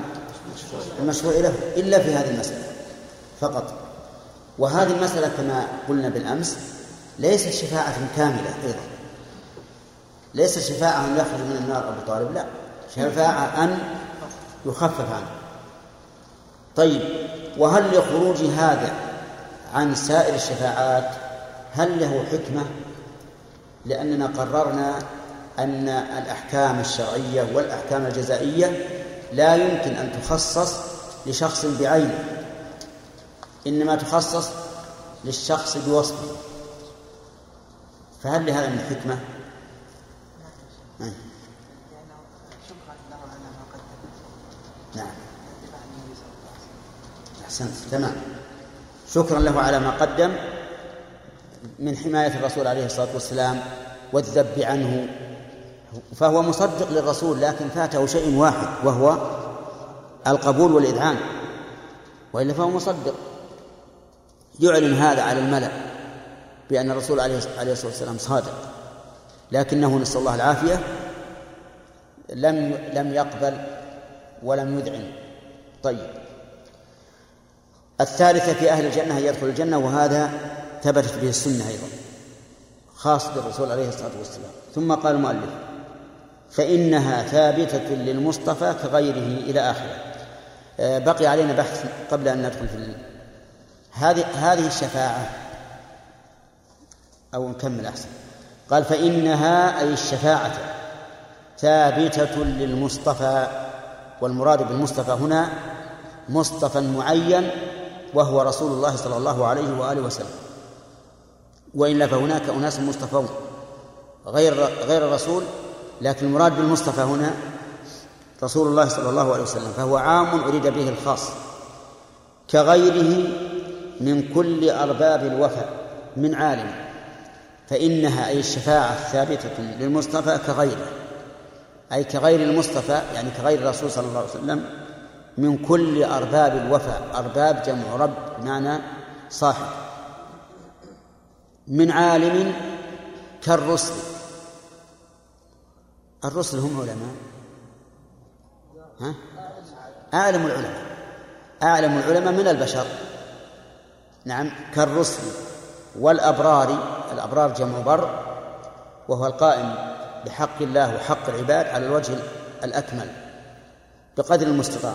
المشروع له إلا في هذه المسألة فقط. وهذه المسألة كما قلنا بالأمس ليست شفاعة كاملة أيضا. ليست شفاعة أن يخرج من النار أبو طالب لا. شفاعة أن يخفف عنه. طيب وهل لخروج هذا عن سائر الشفاعات هل له حكمة؟ لأننا قررنا أن الأحكام الشرعية والأحكام الجزائية لا يمكن أن تخصص لشخص بعينه إنما تخصص للشخص بوصفه. فهل لهذا من حكمة؟ نعم. أحسنت. تمام. شكرا له على ما قدم. من حماية الرسول عليه الصلاة والسلام والذب عنه. فهو مصدق للرسول لكن فاته شيء واحد وهو القبول والإذعان. وإلا فهو مصدق. يعلن هذا على الملأ. بأن الرسول عليه الصلاة والسلام صادق. لكنه نسأل الله العافية لم لم يقبل ولم يذعن. طيب. الثالثة في أهل الجنة أن يدخل الجنة وهذا ثبتت به السنة أيضا خاص بالرسول عليه الصلاة والسلام. ثم قال المؤلف فإنها ثابتة للمصطفى كغيره إلى آخره. آه، بقي علينا بحث قبل أن ندخل في هذه هذه الشفاعة أو نكمل أحسن. قال فإنها أي الشفاعة ثابتة للمصطفى والمراد بالمصطفى هنا مصطفى معين وهو رسول الله صلى الله عليه وآله وسلم. وإلا فهناك أناس مصطفون غير غير الرسول لكن المراد بالمصطفى هنا رسول الله صلى الله عليه وسلم فهو عام أريد به الخاص. كغيره من كل أرباب الوفاء من عالم. فإنها أي الشفاعة الثابتة للمصطفى كغيره. أي كغير المصطفى يعني كغير الرسول صلى الله عليه وسلم من كل أرباب الوفاء. أرباب جمع رب بمعنى صاحب. من عالم كالرسل. الرسل هم علماء. ها؟ أعلم العلماء. أعلم العلماء من البشر. نعم كالرسل. والأبرار الأبرار جمع بر وهو القائم بحق الله وحق العباد على الوجه الأكمل بقدر المستطاع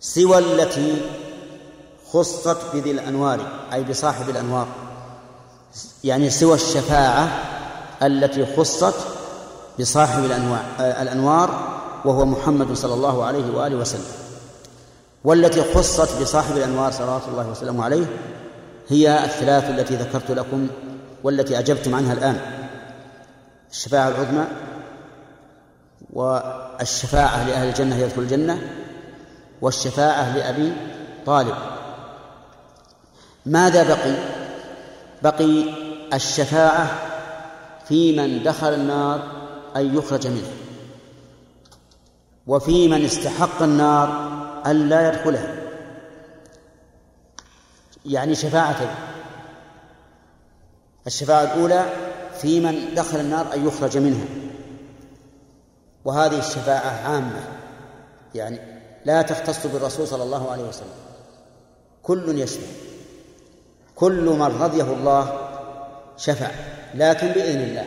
سوى التي خصت بذي الأنوار أي بصاحب الأنوار يعني سوى الشفاعة التي خصت بصاحب الأنوار وهو محمد صلى الله عليه وآله وسلم والتي خصت بصاحب الأنوار صلوات الله وسلامه عليه هي الثلاث التي ذكرت لكم والتي أجبتم عنها الآن. الشفاعة العظمى والشفاعة لأهل الجنة يدخل الجنة والشفاعة لأبي طالب. ماذا بقي؟ بقي الشفاعة في من دخل النار أن يخرج منه وفي من استحق النار أن لا يدخلها. يعني شفاعتين الشفاعة الأولى في من دخل النار أن يخرج منها. وهذه الشفاعة عامة. يعني لا تختص بالرسول صلى الله عليه وسلم. كل يشفع. كل من رضيه الله شفع. لكن بإذن الله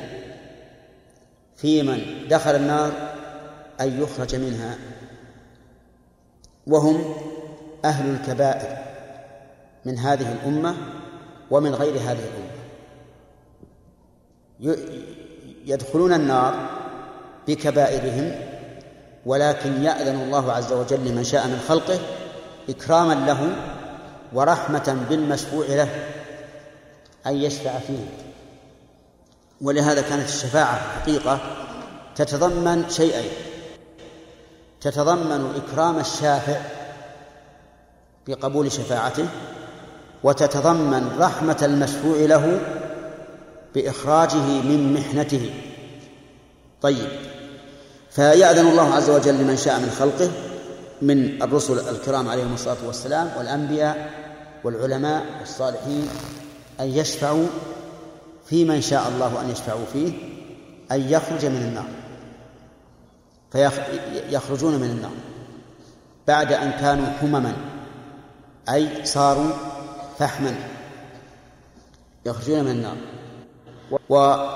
في من دخل النار أن يخرج منها. وهم أهل الكبائر. من هذه الأمة ومن غير هذه الأمة. يدخلون النار بكبائرهم ولكن يأذن الله عز وجل لمن شاء من خلقه إكراما له ورحمة بالمشفوع له أن يشفع فيه. ولهذا كانت الشفاعة حقيقة تتضمن شيئين. تتضمن إكرام الشافع بقبول شفاعته وتتضمن رحمة المشفوع له بإخراجه من محنته. طيب فيأذن الله عز وجل لمن شاء من خلقه من الرسل الكرام عليهم الصلاة والسلام والأنبياء والعلماء والصالحين أن يشفعوا في من شاء الله أن يشفعوا فيه أن يخرج من النار. فيخرجون من النار بعد أن كانوا حمما أي صاروا فحما يخرجون من النار. وهذه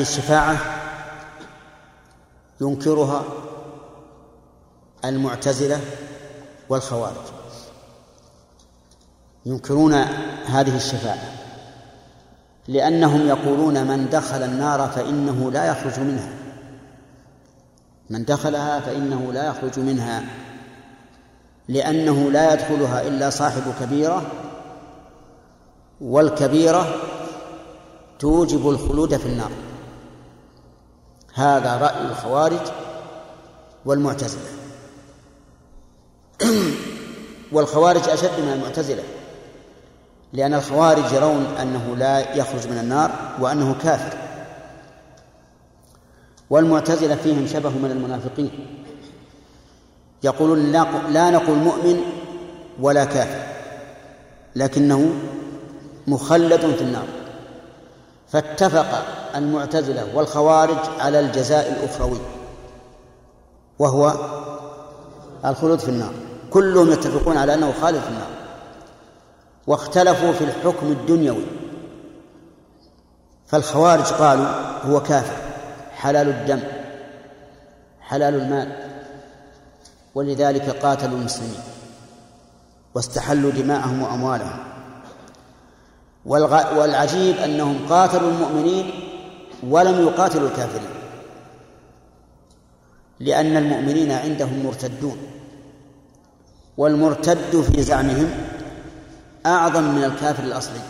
الشفاعة ينكرها المعتزلة والخوارج. ينكرون هذه الشفاعة لأنهم يقولون من دخل النار فإنه لا يخرج منها. من دخلها فإنه لا يخرج منها. لأنه لا يدخلها إلا صاحب كبيرة والكبيرة توجب الخلود في النار. هذا رأي الخوارج والمعتزلة. والخوارج أشد من المعتزلة لأن الخوارج يرون أنه لا يخرج من النار وأنه كافر. والمعتزلة فيهم شبه من المنافقين. يقولون لا نقول مؤمن ولا كافر لكنه مخلد في النار. فاتفق المعتزلة والخوارج على الجزاء الأخروي وهو الخلود في النار. كلهم يتفقون على أنه خالد في النار واختلفوا في الحكم الدنيوي. فالخوارج قالوا هو كافر حلال الدم حلال المال. ولذلك قاتلوا المسلمين واستحلوا دماءهم وأموالهم. والعجيب أنهم قاتلوا المؤمنين ولم يقاتلوا الكافرين. لأن المؤمنين عندهم مرتدون والمرتد في زعمهم أعظم من الكافر الأصلي.